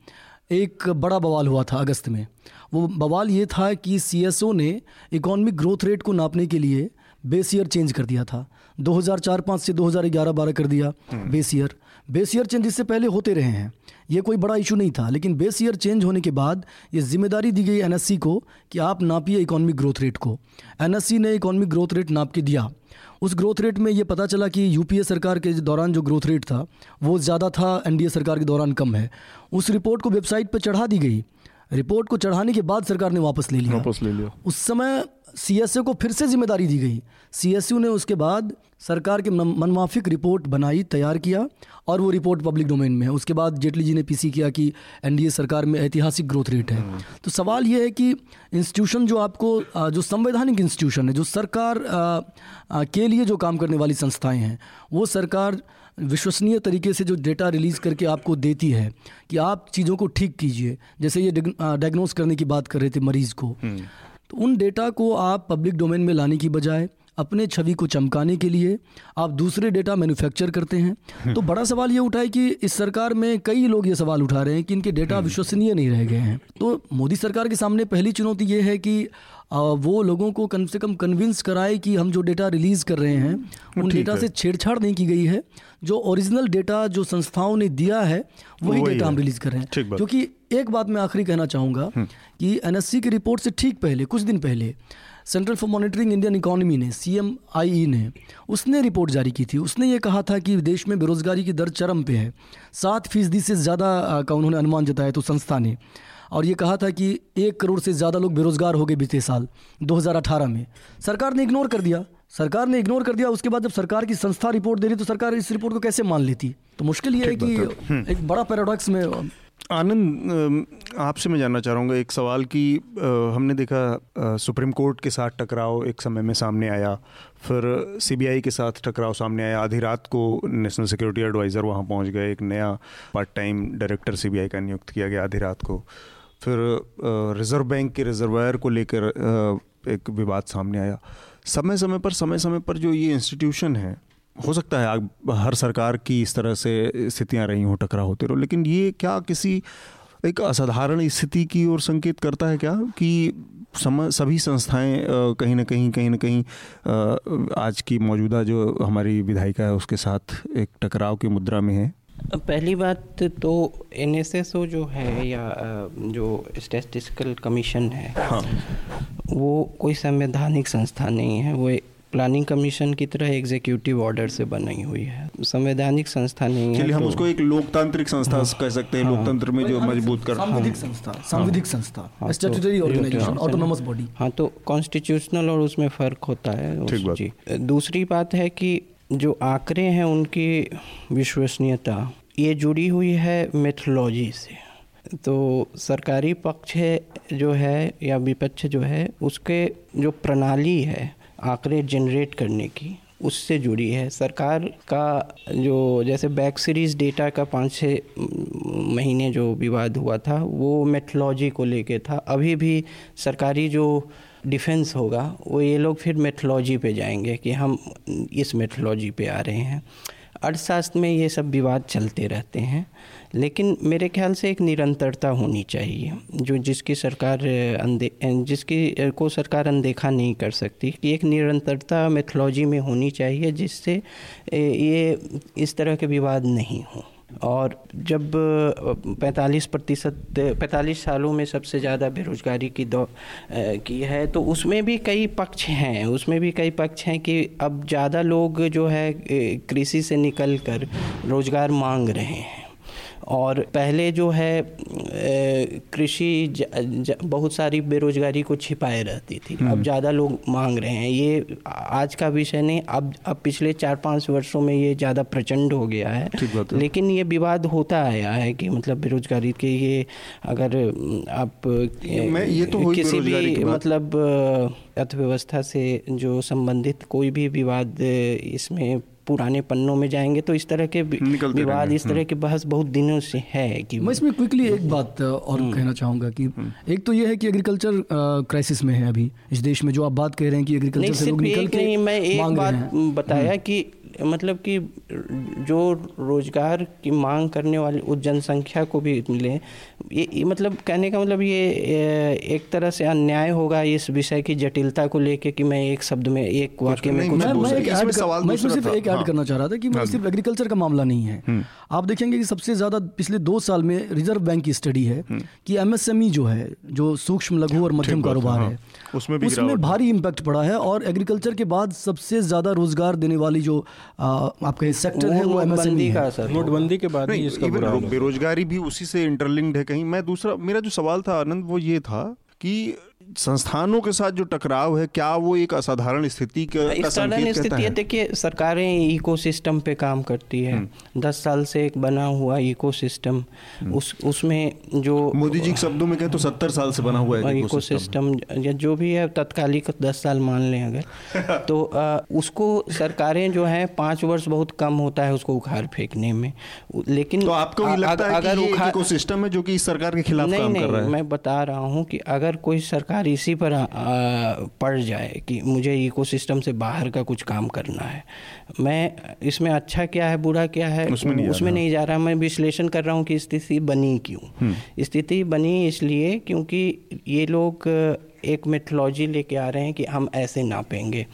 एक बड़ा बवाल हुआ था अगस्त में। वो बवाल ये था कि सीएसओ ने इकोनॉमिक ग्रोथ रेट को नापने के लिए बेस ईयर चेंज कर दिया था। 2004-5 से 2011-12 कर दिया base year base year change इससे पहले होते रहे हैं। ये कोई बड़ा इशू नहीं था लेकिन बेस ईयर चेंज होने के बाद ये ज़िम्मेदारी दी गई एनएससी को कि आप नापिए इकोनॉमिक ग्रोथ रेट को। एनएससी ने इकोनॉमिक ग्रोथ रेट नाप के दिया। उस ग्रोथ रेट में ये पता चला कि यूपीए सरकार के दौरान जो ग्रोथ रेट था वो ज़्यादा था एनडीए सरकार के दौरान कम है। उस रिपोर्ट को वेबसाइट पर चढ़ा दी गई। रिपोर्ट को चढ़ाने के बाद सरकार ने वापस ले लिया। वापस ले लिया। उस समय सी को फिर से ज़िम्मेदारी दी गई सीएसयू ने उसके बाद सरकार के मनमाफिक रिपोर्ट बनाई, तैयार किया और वो रिपोर्ट पब्लिक डोमेन में है उसके बाद जेटली जी ने पीसी किया कि एनडीए सरकार में ऐतिहासिक ग्रोथ रेट है। तो सवाल ये है कि इंस्टीट्यूशन जो आपको जो संवैधानिक इंस्टीट्यूशन है, जो सरकार के लिए जो काम करने वाली संस्थाएँ हैं, वो सरकार विश्वसनीय तरीके से जो डेटा रिलीज़ करके आपको देती है कि आप चीज़ों को ठीक कीजिए जैसे ये डायग्नोस करने की बात कर रहे थे मरीज़ को। तो उन डेटा को आप पब्लिक डोमेन में लाने की बजाय अपने छवि को चमकाने के लिए आप दूसरे डेटा मैन्युफैक्चर करते हैं। तो बड़ा सवाल ये उठा है कि इस सरकार में कई लोग ये सवाल उठा रहे हैं कि इनके डेटा हम्म। विश्वसनीय नहीं रह गए हैं। तो मोदी सरकार के सामने पहली चुनौती ये है कि वो लोगों को कम से कम कन्विंस कराए कि हम जो डेटा रिलीज़ कर रहे हैं उन डेटा से छेड़छाड़ नहीं की गई है। जो ओरिजिनल डेटा जो संस्थाओं ने दिया है वही डेटा हम रिलीज़ कर रहे हैं। क्योंकि एक बात मैं आखिरी कहना चाहूँगा हम्म। कि एनएससी की रिपोर्ट से ठीक पहले कुछ दिन पहले centre for monitoring Indian economy ने सी एम आई ई ने उसने रिपोर्ट जारी की थी। उसने ये कहा था कि देश में बेरोज़गारी की दर चरम पे है। सात फ़ीसदी से ज़्यादा का उन्होंने अनुमान जताया तो संस्था ने। और ये कहा था कि एक करोड़ से ज़्यादा लोग बेरोज़गार हो गए बीते साल 2018 में। सरकार ने इग्नोर कर दिया। सरकार ने इग्नोर कर दिया। उसके बाद जब सरकार की संस्था रिपोर्ट दे रही तो सरकार इस रिपोर्ट को कैसे मान लेती? तो मुश्किल ये है कि हम्म। एक बड़ा पैराडॉक्स में आनंद आपसे मैं जानना चाह रहा हूँ एक सवाल कि हमने देखा सुप्रीम कोर्ट के साथ टकराव एक समय में सामने आया फिर सीबीआई के साथ टकराव सामने आया। आधी रात को नेशनल सिक्योरिटी एडवाइज़र वहाँ पहुँच गए एक नया पार्ट टाइम डायरेक्टर सीबीआई का नियुक्त किया गया आधी रात को। फिर रिज़र्व बैंक के रिजर्वायर को लेकर एक विवाद सामने आया। समय समय पर समय समय पर जो ये इंस्टीट्यूशन है, हो सकता है हर सरकार की इस तरह से स्थितियाँ रही हों, टकराव होते रहो, लेकिन ये क्या किसी एक असाधारण स्थिति की ओर संकेत करता है क्या कि सम, सभी संस्थाएँ कहीं ना कहीं कहीं ना कहीं आज की मौजूदा जो हमारी विधायिका है, उसके साथ एक टकराव की मुद्रा में है? पहली बात तो एनएसएसओ जो है या जो स्टेटिस्टिकल कमीशन है हाँ। वो कोई संवैधानिक संस्था नहीं है वो प्लानिंग कमीशन की तरह एग्जीक्यूटिव ऑर्डर से बनाई हुई है। संवैधानिक संस्था नहीं है हम तो, उसको एक लोकतांत्रिक संस्था हाँ, कह सकते हैं हाँ, लोकतंत्र में जो मज़बूत कर सांविधिक संस्था सांविधिक संस्था स्टैट्यूटरी ऑर्गेनाइजेशन ऑटोनोमस बॉडी हाँ तो कॉन्स्टिट्यूशनल और उसमें फ़र्क होता है जी। दूसरी बात है कि जो आंकड़े हैं उनकी विश्वसनीयता ये जुड़ी हुई है मेथोलॉजी से। तो सरकारी पक्ष जो है या विपक्ष जो है, उसके जो प्रणाली है आंकड़े जनरेट करने की, उससे जुड़ी है। सरकार का जो जैसे बैक सीरीज़ डेटा का पाँच छः महीने जो विवाद हुआ था, वो मेथोलॉजी को लेके था। अभी भी सरकारी जो डिफेंस होगा, वो ये लोग फिर मेथोलॉजी पे जाएँगे कि हम इस मेथोलॉजी पे आ रहे हैं। अर्थशास्त्र में ये सब विवाद चलते रहते हैं, लेकिन मेरे ख्याल से एक निरंतरता होनी चाहिए, जो जिसकी सरकार अनदे जिसकी को सरकार अनदेखा नहीं कर सकती, कि एक निरंतरता मेथोलॉजी में होनी चाहिए, जिससे ये इस तरह के विवाद नहीं हों। और जब पैंतालीस प्रतिशत, पैंतालीस सालों में सबसे ज़्यादा बेरोजगारी की दौ की है तो उसमें भी कई पक्ष हैं। उसमें भी कई पक्ष हैं कि अब ज़्यादा लोग जो है कृषि से निकल कर रोज़गार मांग रहे हैं। और पहले जो है कृषि बहुत सारी बेरोजगारी को छिपाए रहती थी। अब हम्म। ज़्यादा लोग मांग रहे हैं। ये आज का विषय नहीं अब अब पिछले चार पाँच वर्षों में ये ज़्यादा प्रचंड हो गया है। लेकिन ये विवाद होता आया है कि मतलब बेरोजगारी के ये अगर आप मैं ये तो किसी भी मतलब अर्थव्यवस्था से जो संबंधित कोई भी विवाद इसमें पुराने पन्नों में जाएँगे तो इस तरह के विवाद इस तरह के बहस बहुत दिनों से है कि मैं इसमें क्विकली एक बात और हम्म। कहना चाहूँगा कि हम्म। एक तो ये है कि एग्रीकल्चर क्राइसिस में है अभी इस देश में जो आप बात कह रहे हैं कि एग्रीकल्चर से लोग निकल के नहीं मैं एक बात बताया हम्म। कि मतलब कि जो रोज़गार की मांग करने वाली उस जनसंख्या को भी मिले ये, मतलब कहने का मतलब ये एक तरह से अन्याय होगा इस विषय की जटिलता को लेके कि मैं एक शब्द में एक वाक्य में कुछ मैं, मैं एक ऐड सवाल मैं सिर्फ़ एक ऐड हाँ। करना चाह रहा था कि हाँ। सिर्फ़ एग्रीकल्चर का मामला नहीं है हम्म। आप देखेंगे कि सबसे ज़्यादा पिछले दो साल में रिज़र्व बैंक की स्टडी है हम्म। कि एमएसएमई जो है जो सूक्ष्म लघु और मध्यम कारोबार हाँ। है उसमें भी उसमें भारी इम्पैक्ट पड़ा है और एग्रीकल्चर के बाद सबसे ज़्यादा रोज़गार देने वाली जो आपका सेक्टर है वो एमएसएमई का सर नोटबंदी के बाद बेरोजगारी भी उसी से इंटरलिंक्ड है कहीं। मैं दूसरा मेरा जो सवाल था आनंद वो ये था कि संस्थानों के साथ जो टकराव है क्या वो एक असाधारण स्थिति का असाधारण स्थिति है? देखिए सरकारें इकोसिस्टम पे काम करती है। हम्म। दस साल से एक बना हुआ इकोसिस्टम हम्म। उस उसमें जो मोदी जी के शब्दों में कहें तो सत्तर साल से बना हुआ है इकोसिस्टम। या जो भी है तत्कालिक दस साल मान लें अगर। तो आ, उसको सरकारें जो है पाँच वर्ष बहुत कम होता है उसको उखाड़ फेंकने में। लेकिन तो आपको ये लगता है अगर इकोसिस्टम है जो कि इस सरकार के खिलाफ काम कर रहा है? मैं बता रहा हूँ कि अगर कोई सरकार सरकार इसी पर पड़ जाए कि मुझे इकोसिस्टम से बाहर का कुछ काम करना है। मैं इसमें अच्छा क्या है बुरा क्या है उसमें नहीं, उसमें नहीं जा रहा। मैं विश्लेषण कर रहा हूँ कि स्थिति बनी क्यों। हम्म। स्थिति बनी इसलिए क्योंकि ये लोग एक मेथोलॉजी लेके आ रहे हैं कि हम ऐसे नापेंगे।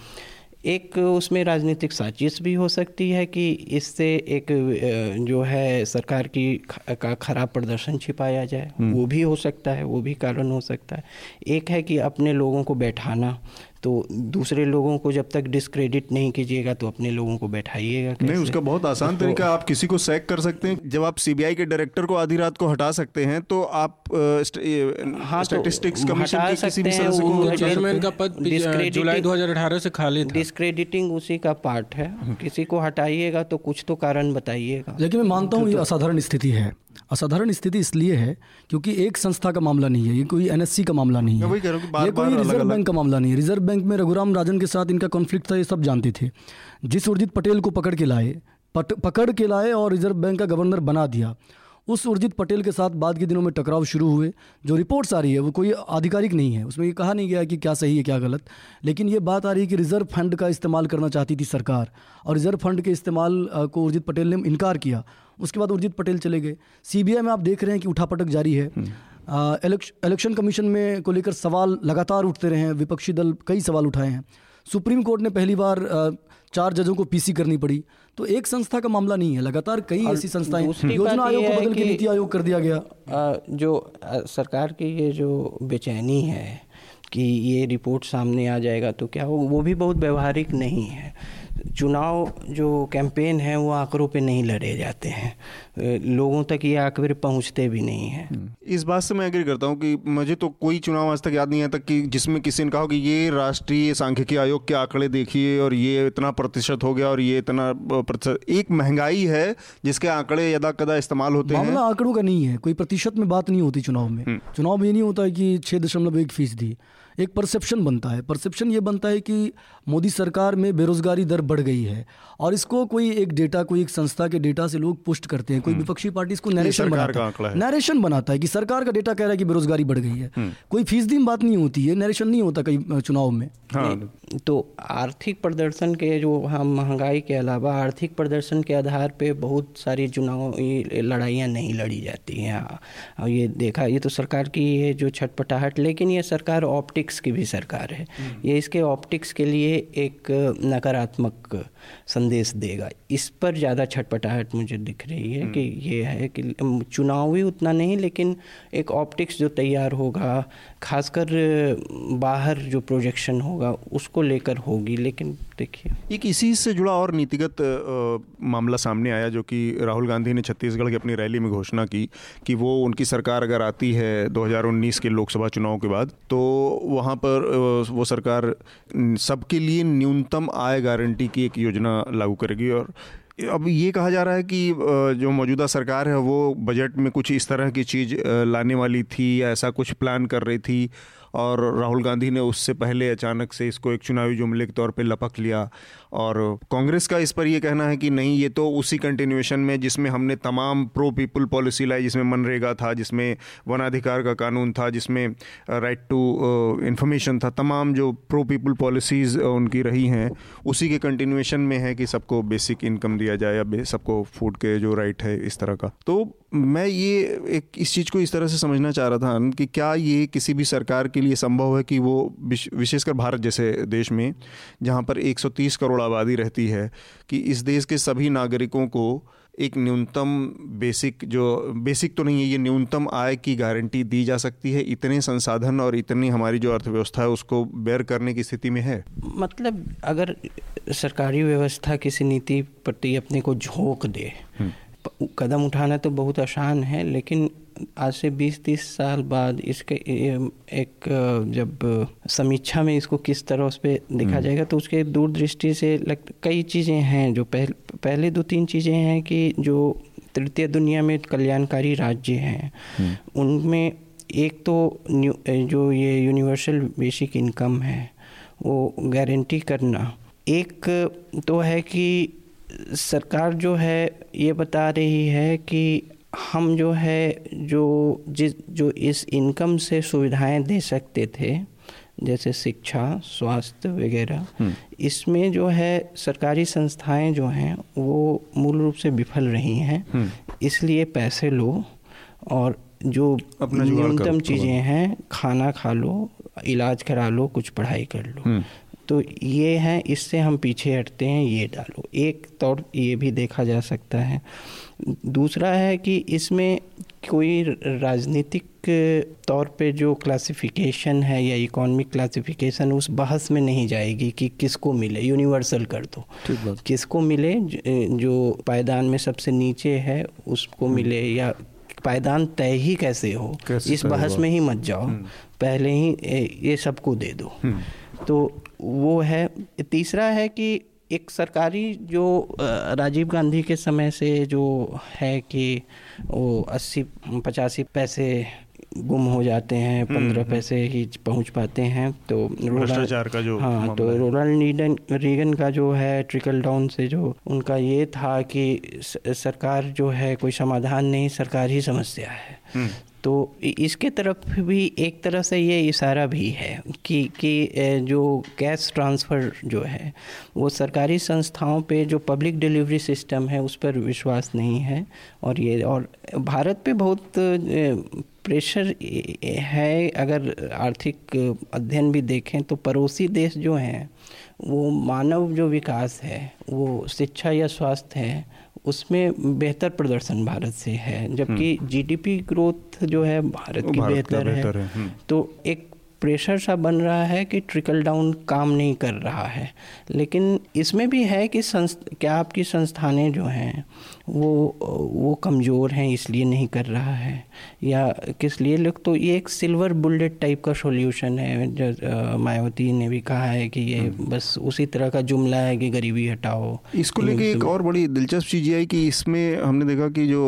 एक उसमें राजनीतिक साजिश भी हो सकती है कि इससे एक जो है सरकार की का खराब प्रदर्शन छिपाया जाए हम्म। वो भी हो सकता है वो भी कारण हो सकता है एक है कि अपने लोगों को बैठाना तो दूसरे लोगों को जब तक डिस्क्रेडिट नहीं कीजिएगा तो अपने लोगों को बैठाइएगा नहीं उसका बहुत आसान तो, तरीका आप किसी को सैक कर सकते हैं। जब आप सीबीआई के डायरेक्टर को आधी रात को हटा सकते हैं तो आप हाँ, स्टैटिस्टिक्स तो कमीशन के किसी भी सदस्य को चेयरमैन का पद जुलाई 2018 से खाली था। डिस्क्रेडिटिंग उसी का पार्ट है। किसी को हटाइएगा तो कुछ तो कारण बताइएगा। लेकिन मैं मानता हूँ ये तो- असाधारण स्थिति है। असाधारण स्थिति इसलिए है क्योंकि एक संस्था का मामला नहीं है ये कोई एनएससी का मामला नहीं है। ये कोई रिज़र्व बैंक का मामला नहीं है। रिज़र्व बैंक में रघुराम राजन के साथ इनका कॉन्फ्लिक्ट था ये सब जानते थे। जिस उर्जित पटेल को पकड़ के लाए पकड़ के लाए और रिज़र्व बैंक का गवर्नर बना दिया उस उर्जित पटेल के साथ बाद के दिनों में टकराव शुरू हुए जो रिपोर्ट्स आ रही है वो कोई आधिकारिक नहीं है। उसमें ये कहा नहीं गया कि क्या सही है क्या गलत लेकिन ये बात आ रही है कि रिज़र्व फंड का इस्तेमाल करना चाहती थी सरकार और रिज़र्व फंड के इस्तेमाल को उर्जित पटेल ने इनकार किया। उसके बाद उर्जित पटेल चले गए। सीबीआई में आप देख रहे हैं कि उठापटक जारी है। हम्म। इलेक्शन कमीशन में को लेकर सवाल लगातार उठते रहे हैं। विपक्षी दल कई सवाल उठाए हैं। सुप्रीम कोर्ट ने पहली बार चार जजों को पीसी करनी पड़ी। तो एक संस्था का मामला नहीं है। लगातार कई ऐसी संस्थाएँ योजना आयोग को बदल के नीति आयोग कर दिया गया। जो सरकार की ये जो बेचैनी है कि ये रिपोर्ट सामने आ जाएगा तो क्या हो वो भी बहुत व्यवहारिक नहीं है। चुनाव जो कैंपेन है वो आंकड़ों पे नहीं लड़े जाते हैं। लोगों तक ये आंकड़े पहुँचते भी नहीं हैं। हम्म। इस बात से मैं एग्री करता हूँ कि मुझे तो कोई चुनाव आज तक याद नहीं आता कि जिसमें किसी ने कहा कि ये राष्ट्रीय सांख्यिकी आयोग के आंकड़े देखिए और ये इतना प्रतिशत हो गया और ये इतना प्रतिशत एक महँगाई है जिसके आंकड़े यदा कदा इस्तेमाल होते हैं। आंकड़ों का नहीं है कोई प्रतिशत में बात नहीं होती चुनाव में। हम्म। चुनाव में ये नहीं होता है कि छः दशमलव एक फ़ीसदी। एक परसेप्शन बनता है। परसेप्शन ये बनता है कि मोदी सरकार में बेरोजगारी दर बढ़ गई है और इसको कोई एक डेटा कोई एक संस्था के डेटा से लोग पुष्ट करते हैं। कोई हम्म। विपक्षी पार्टी इसको नरेशन बनाता है। नरेशन बनाता है कि सरकार का डेटा कह रहा है कि बेरोजगारी बढ़ गई है। हम्म। कोई फ़ीसदी बात नहीं होती है नरेशन नहीं होता कई चुनाव में। हाँ। तो आर्थिक प्रदर्शन के जो हम महँगाई के अलावा आर्थिक प्रदर्शन के आधार पे बहुत सारी चुनाव लड़ाइयाँ नहीं लड़ी जाती हैं। ये देखा ये तो सरकार की है जो छटपटाहट लेकिन ये सरकार ऑप्टिक ऑप्टिक्स की भी सरकार है। ये इसके ऑप्टिक्स के लिए एक नकारात्मक संदेश देगा। इस पर ज़्यादा छटपटाहट मुझे दिख रही है कि ये है कि चुनावी उतना नहीं लेकिन एक ऑप्टिक्स जो तैयार होगा खासकर बाहर जो प्रोजेक्शन होगा उसको लेकर होगी। लेकिन देखिए। एक इसी से जुड़ा और नीतिगत मामला सामने आया जो कि राहुल गांधी ने छत्तीसगढ़ की अपनी रैली में घोषणा की कि वो उनकी सरकार अगर आती है 2019 के लोकसभा चुनाव के बाद तो वहाँ पर वो सरकार सबके लिए न्यूनतम आय गारंटी की एक योजना लागू करेगी और अब ये कहा जा रहा है कि जो मौजूदा सरकार है वो बजट में कुछ इस तरह की चीज़ लाने वाली थी या ऐसा कुछ प्लान कर रही थी। और राहुल गांधी ने उससे पहले अचानक से इसको एक चुनावी जुमले के तौर पर लपक लिया। और कांग्रेस का इस पर यह कहना है कि नहीं, ये तो उसी कंटिन्यूएशन में जिसमें हमने तमाम प्रो पीपल पॉलिसी लाई, जिसमें मनरेगा था, जिसमें वनाधिकार का कानून था, जिसमें राइट टू इंफॉर्मेशन था, तमाम जो प्रो पीपल पॉलिसीज़ उनकी रही हैं, उसी के कंटिन्यूएशन में है कि सबको बेसिक इनकम दिया जाए या सबको फ़ूड के जो राइट है इस तरह का। तो मैं ये एक इस चीज़ को इस तरह से समझना चाह रहा था कि क्या ये किसी भी सरकार के लिए संभव है कि वो विशेषकर भारत जैसे देश में जहाँ पर 130 करोड़ आबादी रहती है कि इस देश के सभी नागरिकों को एक न्यूनतम बेसिक जो बेसिक तो नहीं है ये न्यूनतम आय की गारंटी दी जा सकती है इतने संसाधन और इतनी हमारी जो अर्थव्यवस्था है उसको बेयर करने की स्थिति में है मतलब अगर सरकारी व्यवस्था किसी नीति प्रति अपने को झोंक दे। कदम उठाना तो बहुत आसान है लेकिन आज से 20-30 साल बाद इसके एक जब समीक्षा में इसको किस तरह उस पर देखा हम्म। जाएगा तो उसके दूरदृष्टि से लग कई चीज़ें हैं जो पहले पहले दो तीन चीज़ें हैं कि जो तृतीय दुनिया में कल्याणकारी राज्य हैं हम्म। उनमें एक तो जो ये यूनिवर्सल बेसिक इनकम है वो गारंटी करना एक तो है कि सरकार जो है ये बता रही है कि हम जो है जो जिस जो इस इनकम से सुविधाएँ दे सकते थे जैसे शिक्षा स्वास्थ्य वगैरह हम्म। इसमें जो है सरकारी संस्थाएँ जो हैं वो मूल रूप से विफल रही हैं हम्म। इसलिए पैसे लो और जो न्यूनतम चीज़ें हैं खाना खा लो इलाज करा लो कुछ पढ़ाई कर लो हम्म। तो ये है इससे हम पीछे हटते हैं ये डालो। एक तौर ये भी देखा जा सकता है। दूसरा है कि इसमें कोई राजनीतिक तौर पे जो क्लासिफिकेशन है या इकोनॉमिक क्लासिफिकेशन उस बहस में नहीं जाएगी कि किसको मिले। यूनिवर्सल कर दो। किसको मिले जो पायदान में सबसे नीचे है उसको हम्म। मिले या पायदान तय ही कैसे हो कैसे इस बहस में ही मत जाओ। हम्म। पहले ही ये सबको दे दो। हम्म। तो वो है तीसरा है कि एक सरकारी जो राजीव गांधी के समय से जो है कि वो अस्सी पचासी पैसे गुम हो जाते हैं हम्म, पंद्रह हम्म। पैसे ही पहुँच पाते हैं तो भ्रष्टाचार का जो हाँ तो रोनाल्ड रीगन रीगन का जो है ट्रिकल डाउन से जो उनका ये था कि सरकार जो है कोई समाधान नहीं सरकार ही समस्या है हम्म। तो इसके तरफ़ भी एक तरह से ये इशारा भी है कि कि जो कैश ट्रांसफ़र जो है, वो सरकारी संस्थाओं पे जो पब्लिक डिलीवरी सिस्टम है, उस पर विश्वास नहीं है। और ये, और भारत पे बहुत प्रेशर है। अगर आर्थिक अध्ययन भी देखें तो पड़ोसी देश जो हैं, वो मानव जो विकास है, वो शिक्षा या स्वास्थ्य है उसमें बेहतर प्रदर्शन भारत से है जबकि जीडीपी हम्म। ग्रोथ जो है भारत की बेहतर है, है। हम्म। तो एक प्रेशर सा बन रहा है कि ट्रिकल डाउन काम नहीं कर रहा है लेकिन इसमें भी है कि संस्थ क्या आपकी संस्थानें जो हैं वो वो कमज़ोर हैं इसलिए नहीं कर रहा है या किस लिए? लोग तो ये एक सिल्वर बुलेट टाइप का सॉल्यूशन है जो मायावती ने भी कहा है कि ये हम्म। बस उसी तरह का जुमला है कि गरीबी हटाओ। इसको लेके एक और बड़ी दिलचस्प चीज़ ये है कि इसमें हमने देखा कि जो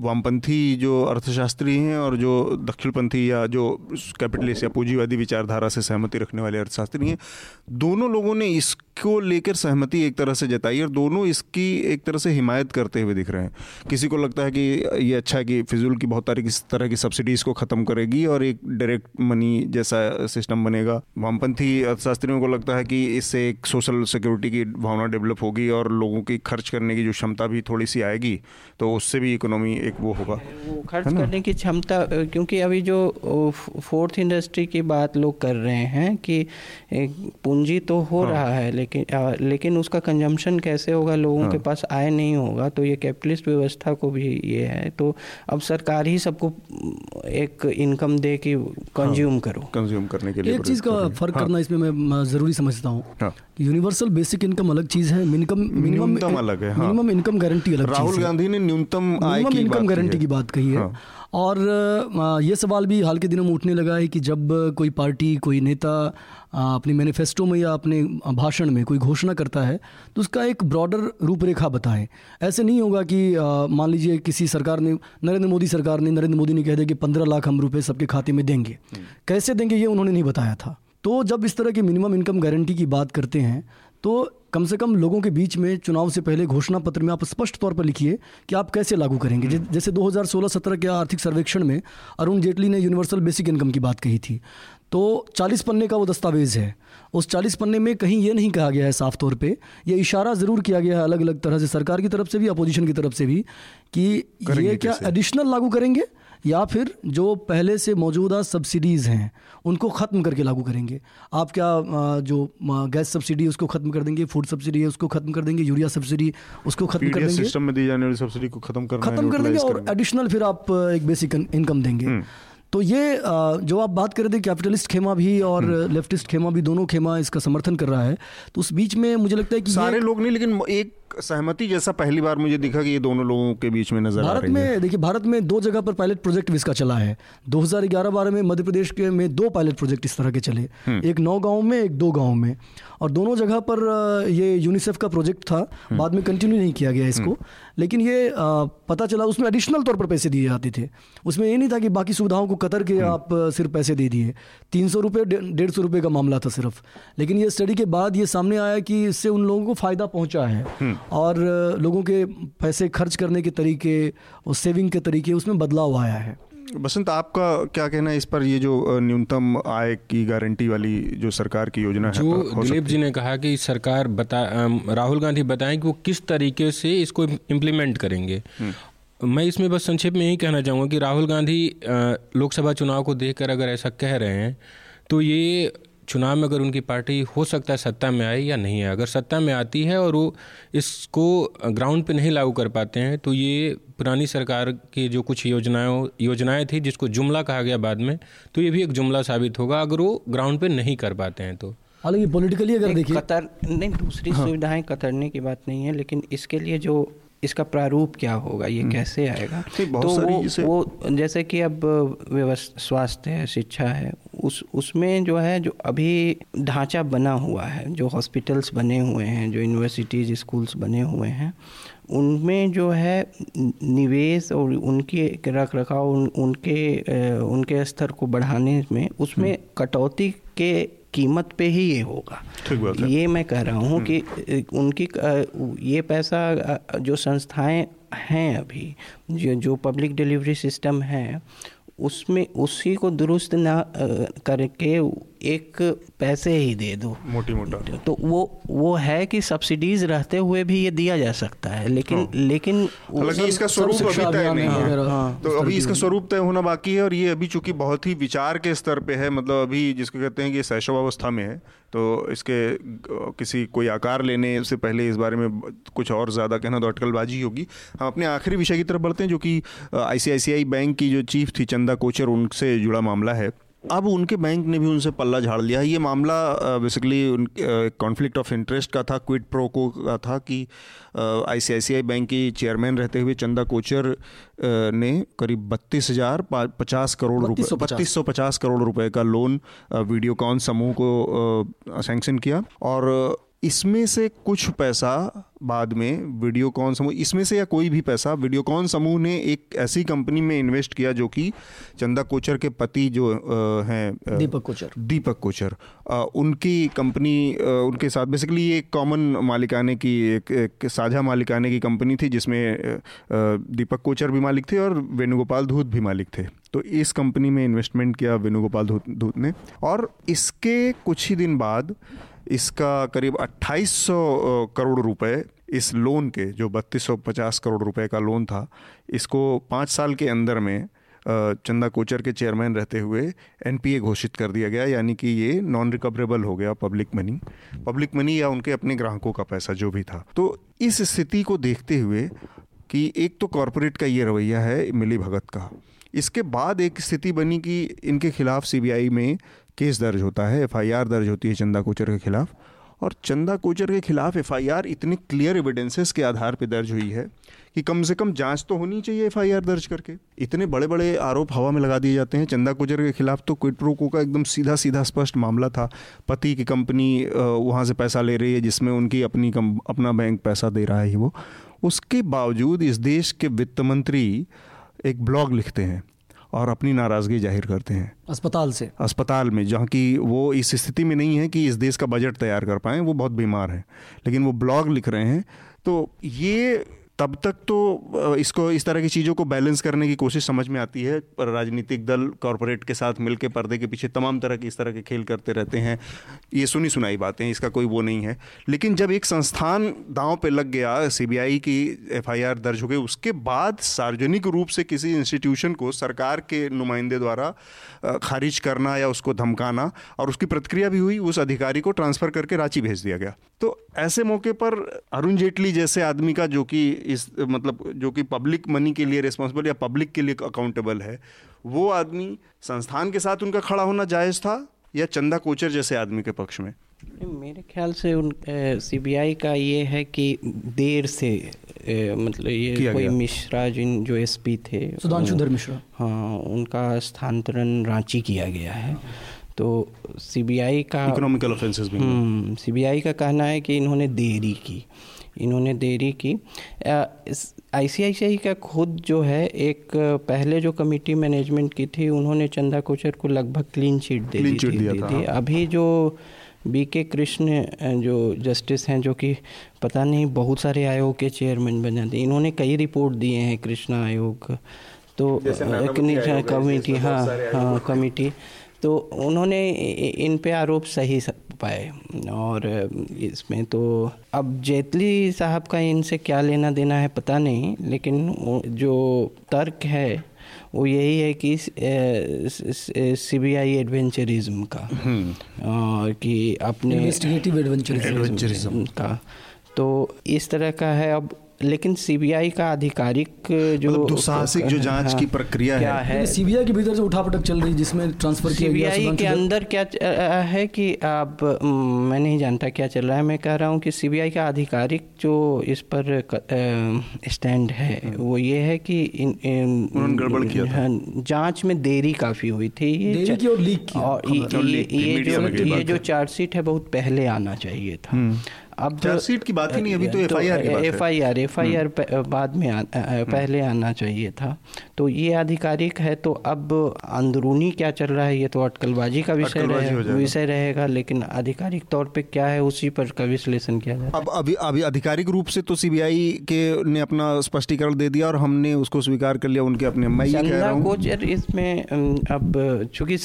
वामपंथी जो अर्थशास्त्री हैं और जो दक्षिणपंथी या जो कैपिटलिस्ट या पूंजीवादी विचारधारा से सहमति रखने वाले अर्थशास्त्री हैं दोनों लोगों ने इसको लेकर सहमति एक तरह से जताई और दोनों इसकी एक तरह से हिमायत करते हुए हुए दिख रहे हैं। किसी को लगता है कि ये अच्छा है कि फिजूल की बहुत तारीख इस तरह की सब्सिडीज़ को ख़त्म करेगी और एक डायरेक्ट मनी जैसा सिस्टम बनेगा वामपंथी अर्थशास्त्रियों को लगता है कि इससे एक सोशल सिक्योरिटी की भावना डेवलप होगी और लोगों की खर्च करने की जो क्षमता भी थोड़ी सी आएगी तो उससे भी इकोनॉमी एक वो होगा वो खर्च करने की क्षमता क्योंकि अभी जो फोर्थ इंडस्ट्री की बात लोग कर रहे हैं कि पूंजी तो हो हाँ। रहा है लेकिन लेकिन उसका कंजम्पशन कैसे होगा लोगों हाँ। के पास आय नहीं होगा तो ये कैपिटलिस्ट व्यवस्था को भी ये है तो अब सरकार ही सबको एक इनकम दे कि कंज्यूम हाँ। करो कंज्यूम करने के लिए एक चीज़ का फ़र्क हाँ। करना इसमें मैं ज़रूरी समझता हूँ हाँ। यूनिवर्सल बेसिक इनकम अलग चीज़ है मिनिमम मिनिमम अलग है मिनिमम इनकम गारंटी अलग राहुल गांधी ने न्यूनतम मिनिमम इनकम गारंटी की बात कही है। हाँ। और ये सवाल भी हाल के दिनों में उठने लगा है कि जब कोई पार्टी कोई नेता अपने मैनिफेस्टो में या अपने भाषण में कोई घोषणा करता है तो उसका एक ब्रॉडर रूपरेखा बताएँ। ऐसे नहीं होगा कि मान लीजिए किसी सरकार ने नरेंद्र मोदी सरकार ने नरेंद्र मोदी ने कह दिया कि पंद्रह लाख हम रुपये सबके खाते में देंगे। हम्म। कैसे देंगे ये उन्होंने नहीं बताया था। तो जब इस तरह की मिनिमम इनकम गारंटी की बात करते हैं तो कम से कम लोगों के बीच में चुनाव से पहले घोषणा पत्र में आप स्पष्ट तौर पर लिखिए कि आप कैसे लागू करेंगे। जैसे 2016-17 के आर्थिक सर्वेक्षण में अरुण जेटली ने यूनिवर्सल बेसिक इनकम की बात कही थी। तो 40 पन्ने का वो दस्तावेज़ है। उस 40 पन्ने में कहीं ये नहीं कहा गया है साफ़ तौर पे ये इशारा ज़रूर किया गया है अलग अलग तरह से सरकार की तरफ़ से भी अपोजिशन की तरफ़ से भी कि ये क्या एडिशनल लागू करेंगे? या फिर जो पहले से मौजूदा सब्सिडीज़ हैं उनको ख़त्म करके लागू करेंगे आप क्या जो गैस सब्सिडी उसको ख़त्म कर देंगे फ़ूड सब्सिडी है उसको ख़त्म कर देंगे यूरिया सब्सिडी उसको ख़त्म कर देंगे सिस्टम में दी जाने वाली सब्सिडी को ख़त्म कर ख़त्म कर देंगे और एडिशनल फिर आप एक बेसिक इनकम देंगे हम्म। तो ये जो आप बात कर रहे थे कैपिटलिस्ट खेमा भी और लेफ्टिस्ट हम्म। खेमा भी दोनों खेमा इसका समर्थन कर रहा है तो उस बीच में मुझे लगता है कि सारे लोग नहीं लेकिन एक सहमति जैसा पहली बार मुझे दिखा कि ये दोनों लोगों के बीच में नज़र भारत आ रही में देखिए भारत में दो जगह पर पायलट प्रोजेक्ट इसका चला है। 2011-12 में मध्य प्रदेश के में दो पायलट प्रोजेक्ट इस तरह के चले। हम्म। एक नौ गाँव में एक दो गाँव में। और दोनों जगह पर ये यूनिसेफ का प्रोजेक्ट था। हम्म। बाद में कंटिन्यू नहीं किया गया इसको। हम्म। लेकिन ये पता चला उसमें एडिशनल तौर पर पैसे दिए जाते थे। उसमें ये नहीं था कि बाकी सुविधाओं को कतर के आप सिर्फ़ पैसे दे दिए। तीन सौ रुपये डेढ़ सौ रुपये का मामला था सिर्फ़। लेकिन ये स्टडी के बाद ये सामने आया कि इससे उन लोगों को फ़ायदा पहुँचा है। और लोगों के पैसे खर्च करने के तरीके और सेविंग के तरीके उसमें बदलाव आया है। बसंत आपका क्या कहना है इस पर ये जो न्यूनतम आय की गारंटी वाली जो सरकार की योजना है जो दिलीप जी ने कहा कि सरकार बता राहुल गांधी बताएँ कि वो किस तरीके से इसको इम्प्लीमेंट करेंगे। हम्म। मैं इसमें बस संक्षेप में यही कहना चाहूँगा कि राहुल गांधी लोकसभा चुनाव को देखकर अगर ऐसा कह रहे हैं तो ये चुनाव में अगर उनकी पार्टी हो सकता है सत्ता में आए या नहीं आए अगर सत्ता में आती है और वो इसको ग्राउंड पे नहीं लागू कर पाते हैं तो ये पुरानी सरकार की जो कुछ योजनाओं योजनाएँ थी जिसको जुमला कहा गया बाद में तो ये भी एक जुमला साबित होगा अगर वो ग्राउंड पे नहीं कर पाते हैं तो हालाँकि पॉलिटिकली अगर देखिए कतर नहीं दूसरी हाँ। सुविधाएँ कतरने की बात नहीं है लेकिन इसके लिए जो इसका प्रारूप क्या होगा ये हम्म। कैसे आएगा तो वो वो जैसे कि अब व्यवस्था स्वास्थ्य है शिक्षा है उस उसमें जो है जो अभी ढांचा बना हुआ है जो हॉस्पिटल्स बने हुए हैं जो यूनिवर्सिटीज़ स्कूल्स बने हुए हैं उनमें जो है निवेश और उनके रख रखाव उन, उनके उनके स्तर को बढ़ाने में उसमें हम्म। कटौती के कीमत पे ही ये होगा ठीक बात है। ये मैं कह रहा हूँ कि हम्म। उनकी ये पैसा जो संस्थाएँ हैं अभी जो जो पब्लिक डिलीवरी सिस्टम है उसमें उसी को दुरुस्त ना करके एक पैसे ही दे दो। मोटी मोटा तो वो वो है कि सब्सिडीज रहते हुए भी ये दिया जा सकता है लेकिन हाँ। लेकिन हालाँकि इसका स्वरूप अभी तय नहीं है। हाँ, तो अभी इसका स्वरूप तय होना बाकी है और ये अभी चूँकि बहुत ही विचार के स्तर पे है मतलब अभी जिसको कहते हैं कि शैशव अवस्था में है तो इसके किसी कोई आकार लेने से पहले इस बारे में कुछ और ज़्यादा कहना तो अटकलबाजी होगी। हम अपने आखिरी विषय की तरफ़ बढ़ते हैं जो कि आईसीआईसीआई बैंक की जो चीफ थी चंदा कोचर उनसे जुड़ा मामला है। अब उनके बैंक ने भी उनसे पल्ला झाड़ लिया है। ये मामला बेसिकली उन कॉन्फ्लिक्ट ऑफ़ इंटरेस्ट का था क्विड प्रो को का था कि आईसीआईसीआई बैंक की चेयरमैन रहते हुए चंदा कोचर ने करीब बत्तीस हज़ार पचास करोड़ रुपए बत्तीस सौ पचास। करोड़ रुपए का लोन वीडियोकॉन समूह को सैंक्शन किया। और इसमें से कुछ पैसा बाद में वीडियोकॉन समूह इसमें से या कोई भी पैसा वीडियोकॉन समूह ने एक ऐसी कंपनी में इन्वेस्ट किया जो कि चंदा कोचर के पति जो हैं दीपक कोचर। दीपक कोचर। उनकी कंपनी उनके साथ बेसिकली ये एक कॉमन मालिकाने की एक, एक साझा मालिकाने की कंपनी थी जिसमें दीपक कोचर भी मालिक थे और वेणुगोपाल धूत भी मालिक थे। तो इस कंपनी में इन्वेस्टमेंट किया वेणुगोपाल धूत धूत ने। और इसके कुछ ही दिन बाद इसका करीब 2800 करोड़ रुपए इस लोन के, जो 3250 करोड़ रुपए का लोन था, इसको पाँच साल के अंदर में चंदा कोचर के चेयरमैन रहते हुए एनपीए घोषित कर दिया गया, यानी कि ये नॉन रिकवरेबल हो गया पब्लिक मनी पब्लिक मनी या उनके अपने ग्राहकों का पैसा, जो भी था। तो इस स्थिति को देखते हुए कि एक तो कॉरपोरेट का ये रवैया है, मिली भगत का। इसके बाद एक स्थिति बनी कि इनके खिलाफ सीबीआई में केस दर्ज होता है एफआईआर दर्ज होती है चंदा कोचर के खिलाफ। और चंदा कोचर के खिलाफ एफआईआर इतनी क्लियर एविडेंसेस के आधार पर दर्ज हुई है कि कम से कम जाँच तो होनी चाहिए एफआईआर दर्ज करके। इतने बड़े बड़े आरोप हवा में लगा दिए जाते हैं चंदा कोचर के खिलाफ। तो क्विड प्रोको का एकदम सीधा सीधा स्पष्ट मामला था। पति की कंपनी वहाँ से पैसा ले रही है जिसमें उनकी अपनी कम, अपना बैंक पैसा दे रहा है वो। उसके बावजूद इस देश के वित्त मंत्री एक ब्लॉग लिखते हैं। और अपनी नाराज़गी ज़ाहिर करते हैं। अस्पताल से। अस्पताल में जहाँ की वो इस स्थिति में नहीं है कि इस देश का बजट तैयार कर पाएँ वो बहुत बीमार हैं। लेकिन वो ब्लॉग लिख रहे हैं तो ये तब तक तो इसको, इस तरह की चीज़ों को बैलेंस करने की कोशिश समझ में आती है। राजनीतिक दल कॉरपोरेट के साथ मिलकर पर्दे के पीछे तमाम तरह के इस तरह के खेल करते रहते हैं। ये सुनी सुनाई बातें इसका कोई वो नहीं है। लेकिन जब एक संस्थान दांव पे लग गया सीबीआई की एफआईआर दर्ज हो गई, उसके बाद सार्वजनिक रूप से किसी इंस्टीट्यूशन को सरकार के नुमाइंदे द्वारा खारिज करना या उसको धमकाना और उसकी प्रतिक्रिया भी हुई, उस अधिकारी को ट्रांसफ़र करके रांची भेज दिया गया। तो ऐसे मौके पर अरुण जेटली जैसे आदमी का जो कि इस मतलब जो कि पब्लिक मनी के लिए रिस्पॉन्सिबल या पब्लिक के लिए अकाउंटेबल है वो आदमी संस्थान के साथ उनका खड़ा होना जायज़ था या चंदा कोचर जैसे आदमी के पक्ष में? मेरे ख्याल से उन सीबीआई का ये है कि देर से ए, मतलब ये कोई मिश्रा जिन जो एसपी थे सुधांशु धर मिश्रा। हाँ उनका स्थानांतरण रांची किया गया है। तो सीबीआई का इकोनॉमिकल ऑफेंसेस भी हम्म सीबीआई का कहना है कि इन्होंने देरी की। इन्होंने देरी की। आईसीआईसीआई का खुद जो है एक पहले जो कमेटी मैनेजमेंट की थी उन्होंने चंदा कोचर को लगभग क्लीन चिट दे Clean दी थी, दी थी। हाँ। अभी जो बी के कृष्ण जो जस्टिस हैं जो कि पता नहीं बहुत सारे आयोग के चेयरमैन बन जाते हैं इन्होंने कई रिपोर्ट दिए हैं कृष्णा आयोग। तो एक कमेटी हाँ हाँ कमेटी तो उन्होंने इन पे आरोप सही पाए। और इसमें तो अब जेतली साहब का इनसे क्या लेना देना है पता नहीं लेकिन जो तर्क है वो यही है कि सीबीआई एडवेंचरिज्म का। और कि अपने इन्वेस्टिगेटिव एडवेंचर का। तो इस तरह का है। अब लेकिन सीबीआई का आधिकारिक जो मतलब दुस्साहसिक जो जाँच हाँ, की प्रक्रिया क्या है। है? सीबीआई के भीतर जो उठापटक चल रही है जिसमें ट्रांसफ़र किया गया सीबीआई के अंदर क्या है कि अब म, नहीं जानता क्या चल रहा है मैं कह रहा हूँ कि सीबीआई का आधिकारिक जो इस पर स्टैंड है वो ये है कि उन्होंने गड़बड़ किया हाँ, जाँच में देरी काफ़ी हुई थी ये और लीक और ये, जो ये जो चार्जशीट है बहुत पहले आना चाहिए था। अब चार्जशीट की बात ही नहीं, अभी तो FIR की बात F I R F I R बाद में आ, पहले आना चाहिए था। तो ये आधिकारिक है तो अब अंदरूनी क्या चल रहा है? ये तो अटकलबाजी का विषय रहे, विषय रहेगा लेकिन आधिकारिक तौर पे क्या है उसी पर का विश्लेषण किया जाए अब अभी अभी आधिकारिक रूप से तो सीबीआई के ने अपना स्पष्टीकरण दे दिया और हमने उसको स्वीकार कर लिया उनके अपने। मैं कोचर इसमें अब चूँकि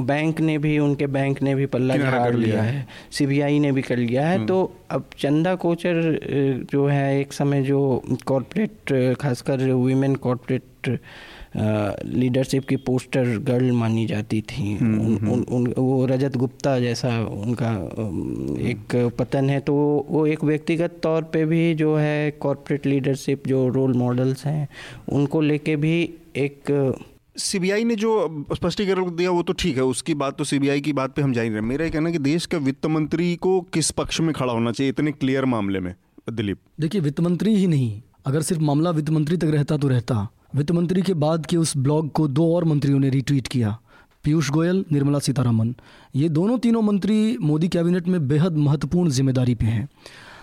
बैंक ने भी उनके बैंक ने भी पल्ला झाड़ कर लिया लिया है। सीबीआई ने भी कर लिया है तो अब चंदा कोचर जो है एक समय जो कॉरपोरेट खासकर वीमेन कॉरपोरेट लीडरशिप की पोस्टर गर्ल मानी जाती थी। उन, उन, उन वो रजत गुप्ता जैसा उनका एक पतन है। तो वो एक व्यक्तिगत तौर पे भी जो है कॉरपोरेट लीडरशिप जो रोल मॉडल्स हैं उनको लेके भी एक सीबीआई ने जो स्पष्टीकरण दिया वो तो ठीक है, उसकी बात तो सीबीआई की बात पे हम जा ही रहे। मेरा कहना है कि देश के वित्त मंत्री को किस पक्ष में खड़ा होना चाहिए, इतने क्लियर मामले में, दिलीप? देखिए, वित्त मंत्री ही नहीं। अगर सिर्फ़ मामला वित्त मंत्री तक रहता तो रहता। वित्त मंत्री के बाद के उस ब्लॉग को दो और मंत्रियों ने रिट्वीट किया। पीयूष गोयल, निर्मला सीतारामन। ये दोनों तीनों मंत्री मोदी कैबिनेट में बेहद महत्वपूर्ण ज़िम्मेदारी पे हैं।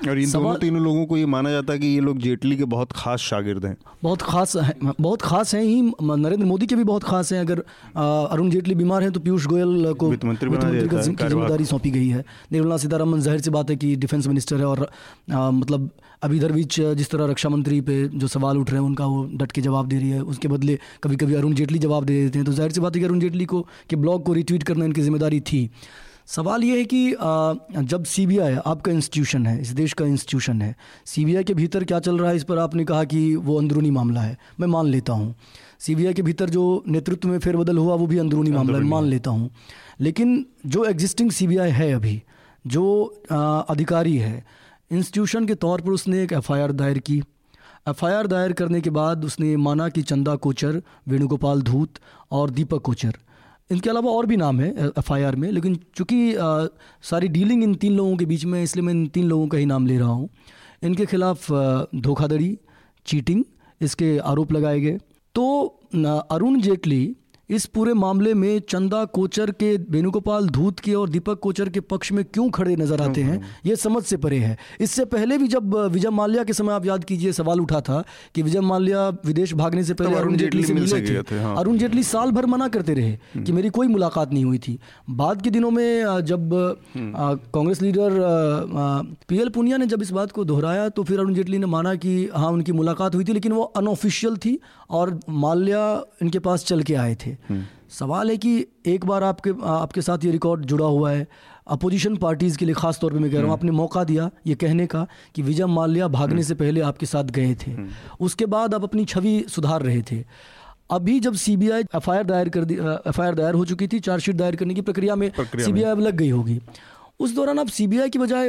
और इन दोनों तीनों लोगों को ये माना जाता है कि ये लोग जेटली के बहुत खास शागिर्द हैं। बहुत खास है बहुत खास हैं ही नरेंद्र मोदी के भी बहुत खास हैं। अगर अरुण जेटली बीमार हैं तो पीयूष गोयल को वित्त मंत्री की ज़िम्मेदारी सौंपी गई है। निर्मला सीतारामन ज़ाहिर सी बात है कि डिफेंस मिनिस्टर है और मतलब अभी इधर बीच जिस तरह रक्षा मंत्री पे जो सवाल उठ रहे हैं उनका वो डट के जवाब दे रही है। उसके बदले कभी कभी अरुण जेटली जवाब दे देते हैं। तो ज़ाहिर सी बात है कि अरुण जेटली को के ब्लॉग को रिट्वीट करना इनकी ज़िम्मेदारी थी। सवाल ये है कि जब सीबीआई आपका इंस्टीट्यूशन है इस देश का इंस्टीट्यूशन है सीबीआई के भीतर क्या चल रहा है? इस पर आपने कहा कि वो अंदरूनी मामला है। मैं मान लेता हूँ। सीबीआई के भीतर जो नेतृत्व में फेरबदल हुआ वो भी अंदरूनी मामला है मान लेता हूँ। लेकिन जो एग्जिस्टिंग सीबीआई है अभी जो अधिकारी है इंस्टीट्यूशन के तौर पर उसने एक एफआईआर दायर की। एफआईआर दायर करने के बाद उसने माना कि चंदा कोचर वेणुगोपाल धूत और दीपक कोचर। इनके अलावा और भी नाम है एफआईआर में, लेकिन चूँकि सारी डीलिंग इन तीन लोगों के बीच में इसलिए मैं इन तीन लोगों का ही नाम ले रहा हूँ। इनके खिलाफ धोखाधड़ी, चीटिंग, इसके आरोप लगाए गए। तो अरुण जेटली इस पूरे मामले में चंदा कोचर के वेणुगोपाल धूत के और दीपक कोचर के पक्ष में क्यों खड़े नज़र आते हैं? ये समझ से परे है। इससे पहले भी जब विजय माल्या के समय आप याद कीजिए सवाल उठा था कि विजय माल्या विदेश भागने से पहले अरुण जेटली से मिल थे। हाँ। अरुण जेटली साल भर मना करते रहे कि मेरी कोई मुलाकात नहीं हुई थी। बाद के दिनों में जब कांग्रेस लीडर पीएल पुनिया ने जब इस बात को दोहराया तो फिर अरुण जेटली ने माना कि हाँ उनकी मुलाकात हुई थी लेकिन वो अनऑफिशियल थी और माल्या इनके पास चल के आए थे। सवाल है कि एक बार आपके आपके साथ ये रिकॉर्ड जुड़ा हुआ है। अपोजिशन पार्टीज़ के लिए खास तौर पे मैं कह रहा हूँ आपने मौका दिया ये कहने का कि विजय माल्या भागने से पहले आपके साथ गए थे। उसके बाद आप अपनी छवि सुधार रहे थे। अभी जब सीबीआई एफआईआर दायर कर दी एफआईआर दायर हो चुकी थी चार्जशीट दायर करने की प्रक्रिया में प्रक्रिया में। सीबीआई अब लग गई होगी। उस दौरान आप सीबीआई की बजाय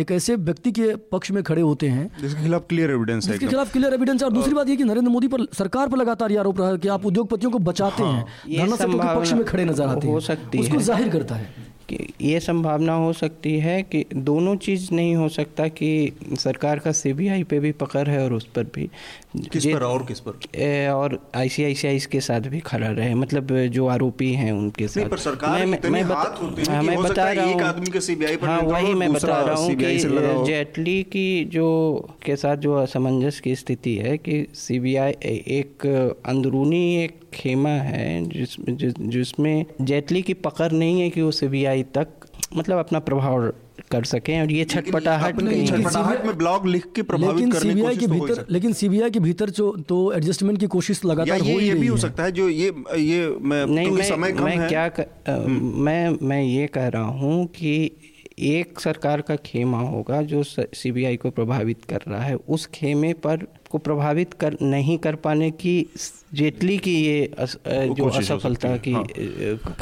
एक ऐसे व्यक्ति के पक्ष में खड़े होते हैं। जिसके खिलाफ क्लियर एविडेंस है जिसके खिलाफ क्लियर एविडेंस है। और दूसरी बात ये कि नरेंद्र मोदी पर सरकार पर लगातार ये आरोप रहा है कि आप उद्योगपतियों को बचाते हैं धरना के पक्ष में खड़े नज़र आते हैं हो। उसको ज़ाहिर करता है। ये संभावना हो सकती है कि दोनों चीज़ नहीं हो सकता कि सरकार का सीबीआई पे भी पकड़ है और उस पर भी किस पर और किस पर और आईसीआईसीआई के साथ भी खड़ा रहे मतलब जो आरोपी हैं उनके साथ पर सरकार मैं- इतने मैं बता- होते हैं हाँ, मैं बता रहा हूँ। आदमी के सीबीआई पर हाँ वही मैं बता रहा हूँ कि। जेटली की जो के साथ जो असमंजस की स्थिति है कि सीबीआई एक अंदरूनी एक खेमा है जिस जिस जिसमें जेटली की पकड़ नहीं है कि वो सीबीआई तक मतलब अपना प्रभाव कर सकें और ये छटपटाहट छटपटाहट में ब्लॉग लिख के प्रभावित करने की कोशिश के तो भीतर सकती लेकिन सीबीआई के भीतर जो तो एडजस्टमेंट की कोशिश लगातार हो ही ये भी हो सकता है जो ये ये मैं नहीं मैं समय कम मैं है। क्या कर, मैं मैं ये कह रहा हूँ कि एक सरकार का खेमा होगा जो सीबीआई को प्रभावित कर रहा है। उस खेमे पर को प्रभावित कर नहीं कर पाने की जेटली की ये अस, जो असफलता की हाँ।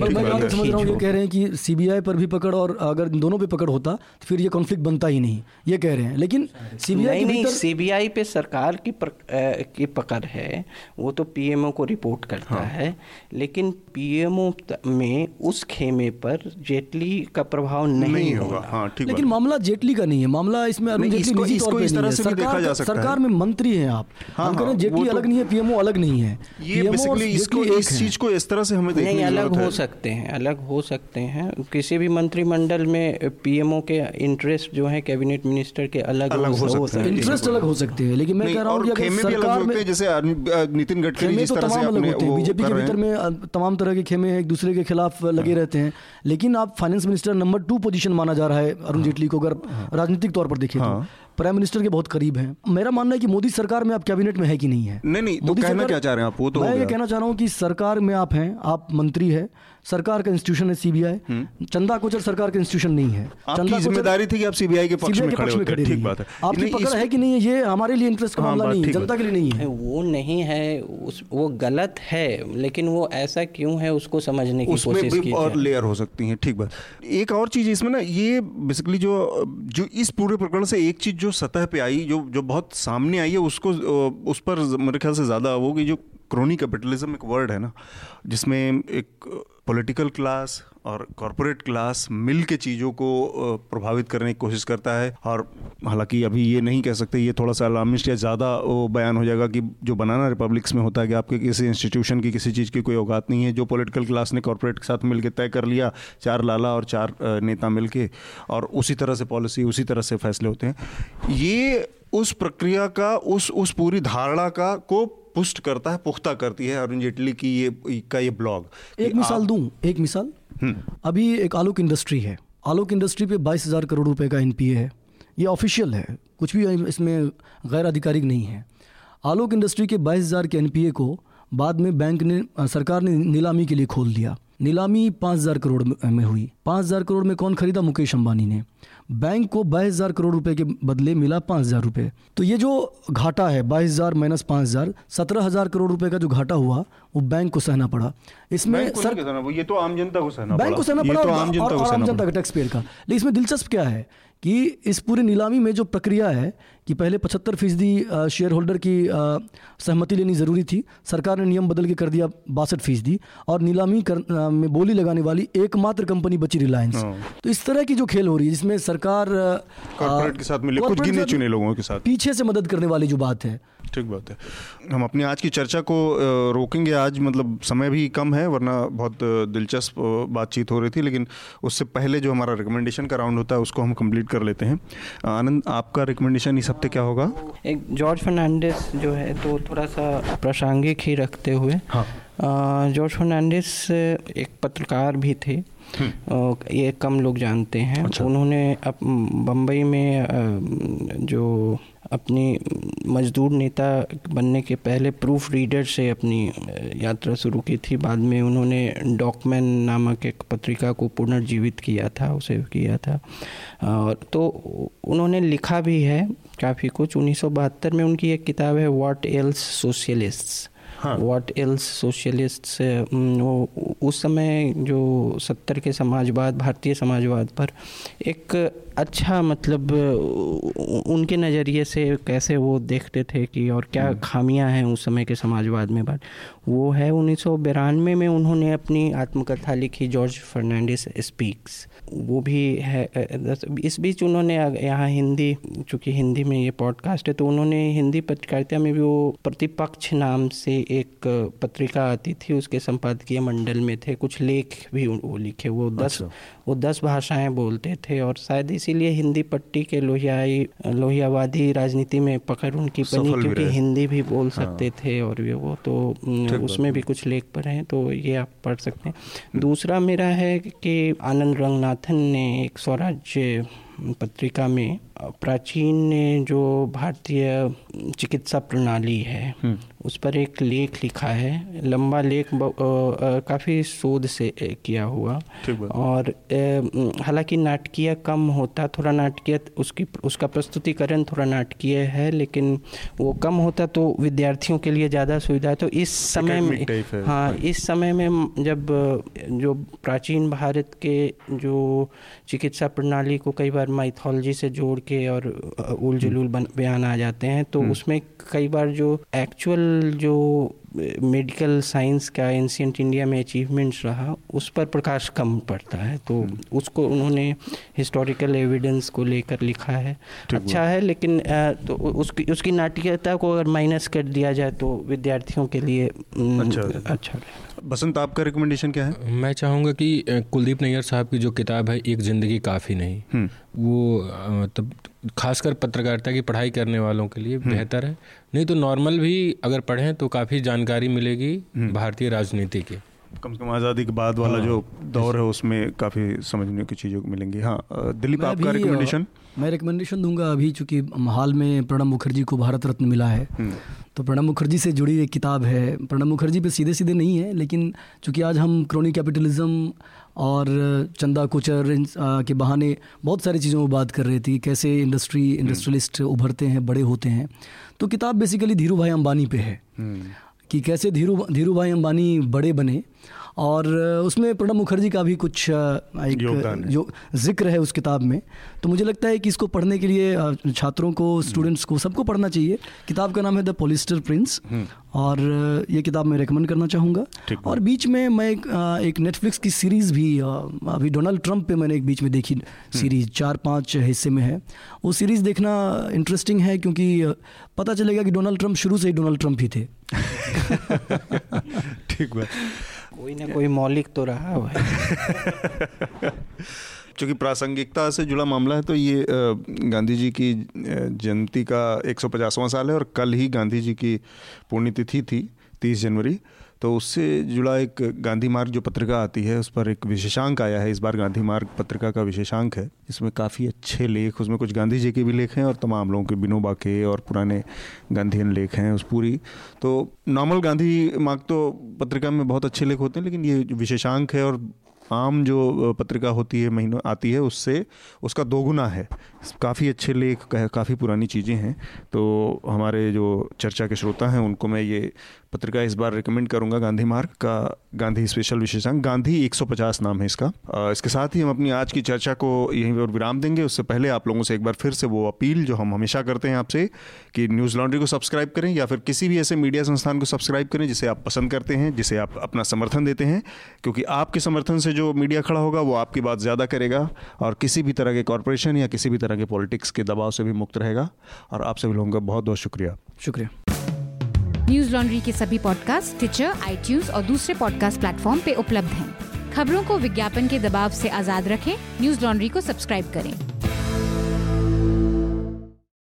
पर मैं समझ रहा हूँ ये कह रहे हैं कि सीबीआई पर भी पकड़ और अगर इन दोनों पे पकड़ होता तो फिर ये कॉन्फ्लिक्ट बनता ही नहीं ये कह रहे हैं। लेकिन सीबीआई नहीं सीबीआई पे सरकार की पर, अ, की पकड़ है वो तो पीएमओ को रिपोर्ट करता हाँ। है लेकिन पीएमओ में उस खेमे पर जेटली का प्रभाव नहीं, होगा। हाँ ठीक लेकिन मामला जेटली का नहीं है मामला इसमें। सरकार में मंत्री हैं आप। हाँ, हम कह रहे हैं हाँ, जेटली तो- अलग नहीं है पीएमओ अलग नहीं है। ये बेसिकली इसको इस चीज़ को इस तरह से हमें देखने नहीं अलग हो सकते हैं अलग हो सकते हैं। किसी भी मंत्रिमंडल में पीएमओ के इंटरेस्ट जो है कैबिनेट मिनिस्टर के अलग अलग हो सकते हैं। इंटरेस्ट अलग हो सकते हैं लेकिन मैं कह रहा हूँ और कि अगर खेमे भी अलग होते हैं जैसे नितिन गडकरी जिस तो तरह से अपने वो बीजेपी के भीतर में तमाम तरह के खेमे एक दूसरे के खिलाफ लगे रहते हैं। लेकिन आप finance minister number two position माना जा रहा है अरुण जेटली को अगर राजनीतिक तौर पर देखें तो। हाँ। प्राइम मिनिस्टर के बहुत करीब हैं। मेरा मानना है कि मोदी सरकार में आप कैबिनेट में है कि नहीं है? नहीं, नहीं, तो मोदी कहना क्या चाह रहे हैं आप? वो तो मैं ये कहना चाह रहा हूँ कि सरकार में आप हैं आप मंत्री है सरकार का इंस्टीट्यूशन है सीबीआई चंदा कोचर सरकार का इंस्टीट्यूशन नहीं है। हम्म। आपकी चंदा ज़िम्मेदारी थी कि आप सीबीआई के पक्ष में खड़े होते। हैं। ठीक बात है। आपकी पकड़ है कि नहीं है? ये हमारे लिए इंटरेस्ट का हाँ, मामला नहीं है। जनता के लिए नहीं है। वो नहीं है उस वो गलत है लेकिन वो ऐसा क्यों है उसको समझने की कोशिश भी की और लेयर हो सकती हैं ठीक बात। एक और चीज़ इसमें ना ये बेसिकली जो जो इस पूरे प्रकरण से एक चीज़ जो सतह पे आई जो जो बहुत सामने आई है उसको उस पर मेरे ख्याल से ज़्यादा वो कि जो क्रोनी कैपिटलिज्म एक वर्ड है ना जिसमें एक पॉलिटिकल क्लास और कॉरपोरेट क्लास मिल के चीज़ों को प्रभावित करने की कोशिश करता है और हालाँकि अभी ये नहीं कह सकते, ये थोड़ा सा अलामिस्ट या ज़्यादा वो बयान हो जाएगा कि जो बनाना रिपब्लिक्स में होता है कि आपके किसी इंस्टीट्यूशन की किसी चीज़ की कोई औकात नहीं है, जो पॉलिटिकल क्लास ने कॉरपोरेट के साथ मिल तय कर लिया, चार लाला और चार नेता मिल के और उसी तरह से पॉलिसी उसी तरह से फैसले होते हैं। ये उस प्रक्रिया का उस उस पूरी धारणा का को पुष्ट करता है पुख्ता करती है अरुण जेटली की ये का ये ब्लॉग एक मिसाल दूँ एक मिसाल। हम्म। अभी एक आलोक इंडस्ट्री है। आलोक इंडस्ट्री पे बाईस हज़ार करोड़ रुपए का एनपीए है। ये ऑफिशियल है कुछ भी इसमें गैर आधिकारिक नहीं है। आलोक इंडस्ट्री के बाईस हज़ार के एनपीए को बाद में बैंक ने सरकार ने नीलामी के लिए खोल दिया। नीलामी पाँच हज़ार करोड़ में हुई। पाँच हज़ार करोड़ में कौन खरीदा? मुकेश अंबानी ने। बैंक को बाईस हज़ार करोड़ रुपए के बदले मिला पाँच हज़ार रुपए। तो ये जो घाटा है, बाईस हज़ार माइनस पाँच हज़ार, सत्रह हज़ार करोड़ रुपए का जो घाटा हुआ वो बैंक को सहना पड़ा। इसमें सर ये तो आम जनता को सहना बैंक को सहना पड़ा तो आम जनता और आम जनता का टैक्स पेयर का। लेकिन इसमें दिलचस्प क्या है कि इस पूरी नीलामी में जो प्रक्रिया है कि पहले पचहत्तर फ़ीसदी शेयर होल्डर की सहमति लेनी ज़रूरी थी सरकार ने नियम बदल के कर दिया बासठ फ़ीसदी और नीलामी कर, में बोली लगाने वाली एकमात्र कंपनी बची रिलायंस हाँ। तो इस तरह की जो खेल हो रही है जिसमें सरकार कॉर्पोरेट के साथ मिले कुछ गिने चुने लोगों के साथ। पीछे से मदद करने वाली जो बात है। ठीक बात है। हम अपनी आज की चर्चा को रोकेंगे आज। मतलब समय भी कम है वरना बहुत दिलचस्प बातचीत हो रही थी लेकिन उससे पहले जो हमारा रिकमेंडेशन का राउंड होता है उसको हम कंप्लीट कर लेते हैं आनंद आपका रिकमेंडेशन इस हफ़्ते क्या होगा एक जॉर्ज फर्नांडिस जो है तो थोड़ा सा प्रासंगिक ही रखते हुए हाँ जॉर्ज फर्नांडिस एक पत्रकार भी थे हम्म। ये कम लोग जानते हैं अच्छा। उन्होंने अब बम्बई में जो अपनी मजदूर नेता बनने के पहले प्रूफ रीडर से अपनी यात्रा शुरू की थी। बाद में उन्होंने डॉकमैन नामक एक पत्रिका को पुनर्जीवित किया था, उसे किया था। और तो उन्होंने लिखा भी है काफ़ी कुछ। उन्नीस सौ बहत्तर में उनकी एक किताब है what else socialists what else socialist वो उस समय जो सत्तर के समाजवाद भारतीय समाजवाद पर एक अच्छा मतलब उनके नज़रिए से कैसे वो देखते थे कि और क्या हम्म। खामियाँ हैं उस समय के समाजवाद में बात। वो है उन्नीस में उन्होंने अपनी आत्मकथा लिखी जॉर्ज फर्नांडिस स्पीक्स। वो भी है इस बीच उन्होंने यहाँ हिंदी चूँकि हिंदी में ये पॉडकास्ट है तो उन्होंने हिंदी पत्रकारिता में भी वो प्रतिपक्ष नाम से एक पत्रिका आती थी उसके संपादकीय मंडल में थे कुछ लेख भी वो लिखे वो दस अच्छा। वो दस भाषाएँ बोलते थे और शायद इसीलिए हिंदी पट्टी के लोहियाई लोहियावादी राजनीति में पकड़ उनकी बनी क्योंकि हिंदी भी बोल हाँ। सकते थे और भी वो तो उसमें भी कुछ लेख पर हैं तो ये आप पढ़ सकते हैं दूसरा मेरा है कि आनंद रंगनाथन ने एक स्वराज्य पत्रिका में प्राचीन जो भारतीय चिकित्सा प्रणाली है हम्म। उस पर एक लेख लिखा है। लंबा लेख काफ़ी शोध से किया हुआ। और हालाँकि नाटकीय कम होता थोड़ा नाटकीय उसकी उसका प्रस्तुतिकरण थोड़ा नाटकीय है लेकिन वो कम होता तो विद्यार्थियों के लिए ज़्यादा सुविधा है। तो इस समय में हाँ। इस समय में जब जो प्राचीन भारत के जो चिकित्सा प्रणाली को कई बार माइथोलॉजी से जोड़ के और उल जुलूल बयान आ जाते हैं तो हम्म। उसमें कई बार जो एक्चुअल जो मेडिकल साइंस का एंशियंट इंडिया में अचीवमेंट्स रहा उस पर प्रकाश कम पड़ता है। तो हम्म। उसको उन्होंने हिस्टोरिकल एविडेंस को लेकर लिखा है। अच्छा है लेकिन आ, तो उसकी उसकी नाट्यता को अगर माइनस कर दिया जाए तो विद्यार्थियों के लिए अच्छा अच्छा। बसंत आपका रिकमेंडेशन क्या है? मैं चाहूँगा कि कुलदीप नैयर साहब की जो किताब है एक ज़िंदगी काफ़ी नहीं हम्म। वो मतलब खासकर पत्रकारिता की पढ़ाई करने वालों के लिए हम्म। बेहतर है। नहीं तो नॉर्मल भी अगर पढ़ें तो काफ़ी जानकारी मिलेगी हम्म। भारतीय राजनीति की। कम से कम आज़ादी के बाद वाला हाँ, जो दौर है उसमें काफ़ी समझने की चीज़ों को मिलेंगी। हाँ दिलीप आपका रिकमेंडेशन मैं रिकमेंडेशन दूँगा अभी चूँकि हाल में प्रणब मुखर्जी को भारत रत्न मिला है। हम्म। तो प्रणब मुखर्जी से जुड़ी एक किताब है। प्रणब मुखर्जी पे सीधे सीधे नहीं है लेकिन चूँकि आज हम क्रोनी कैपिटलिज्म और चंदा कोचर के बहाने बहुत सारी चीज़ों में बात कर रही थी कैसे इंडस्ट्री इंडस्ट्रियलिस्ट उभरते हैं बड़े होते हैं। तो किताब बेसिकली धीरू भाई अम्बानी पे है। हम्म। कि कैसे धीरू धीरू भाई अंबानी बड़े बने। और उसमें प्रणब मुखर्जी का भी कुछ एक जो ज़िक्र है उस किताब में। तो मुझे लगता है कि इसको पढ़ने के लिए छात्रों को स्टूडेंट्स को सबको पढ़ना चाहिए। किताब का नाम है द पोलिस्टर प्रिंस। और ये किताब मैं रिकमेंड करना चाहूँगा। और बीच में मैं एक, एक नेटफ्लिक्स की सीरीज़ भी अभी डोनाल्ड ट्रंप पे मैंने एक बीच में देखी सीरीज़ चार पाँच हिस्से में है। वो सीरीज़ देखना इंटरेस्टिंग है क्योंकि पता चलेगा कि डोनाल्ड ट्रंप शुरू से ही डोनाल्ड ट्रंप ही थे। ठीक बात। कोई ना कोई मौलिक तो रहा भाई। चूँकि प्रासंगिकता से जुड़ा मामला है तो ये गांधी जी की जयंती का एक साल है और कल ही गांधी जी की पुण्यतिथि थी, तीस जनवरी। तो उससे जुड़ा एक गांधी मार्ग जो पत्रिका आती है, उस पर एक विशेषांक आया है। इस बार गांधी मार्ग पत्रिका का विशेषांक है। इसमें काफ़ी अच्छे लेख, उसमें कुछ गांधी जी के भी लेख हैं और तमाम लोगों के, बिनोबा के और पुराने गांधीयन लेख हैं उस पूरी। तो नॉर्मल गांधी मार्ग तो पत्रिका में बहुत अच्छे लेख होते हैं, लेकिन ये विशेषांक है और आम जो पत्रिका होती है, महीनों आती है, उससे उसका दोगुना है। काफ़ी अच्छे लेख काफ़ी पुरानी चीज़ें हैं। तो हमारे जो चर्चा के श्रोता हैं, उनको मैं ये पत्रिका इस बार रिकमेंड करूँगा, गांधी मार्ग का, गांधी स्पेशल विशेषांक। गांधी 150 नाम है इसका। इसके साथ ही हम अपनी आज की चर्चा को यहीं पर विराम देंगे। उससे पहले आप लोगों से एक बार फिर से वो अपील जो हम हमेशा करते हैं आपसे, कि न्यूज़ लॉन्ड्री को सब्सक्राइब करें या फिर किसी भी ऐसे मीडिया संस्थान को सब्सक्राइब करें जिसे आप पसंद करते हैं, जिसे आप अपना समर्थन देते हैं। क्योंकि आपके समर्थन से जो मीडिया खड़ा होगा, वो आपकी बात ज़्यादा करेगा। और किसी भी तरह के कॉरपोरेशन या किसी भी तरह के पॉलिटिक्स के दबाव से भी मुक्त रहेगा। और आप सभी लोगों का बहुत बहुत शुक्रिया। शुक्रिया। न्यूज़ लॉन्ड्री के सभी पॉडकास्ट ट्विटर आई और दूसरे पॉडकास्ट प्लेटफॉर्म पे उपलब्ध हैं। खबरों को विज्ञापन के दबाव से आज़ाद रखें। न्यूज़ लॉन्ड्री को सब्सक्राइब करें।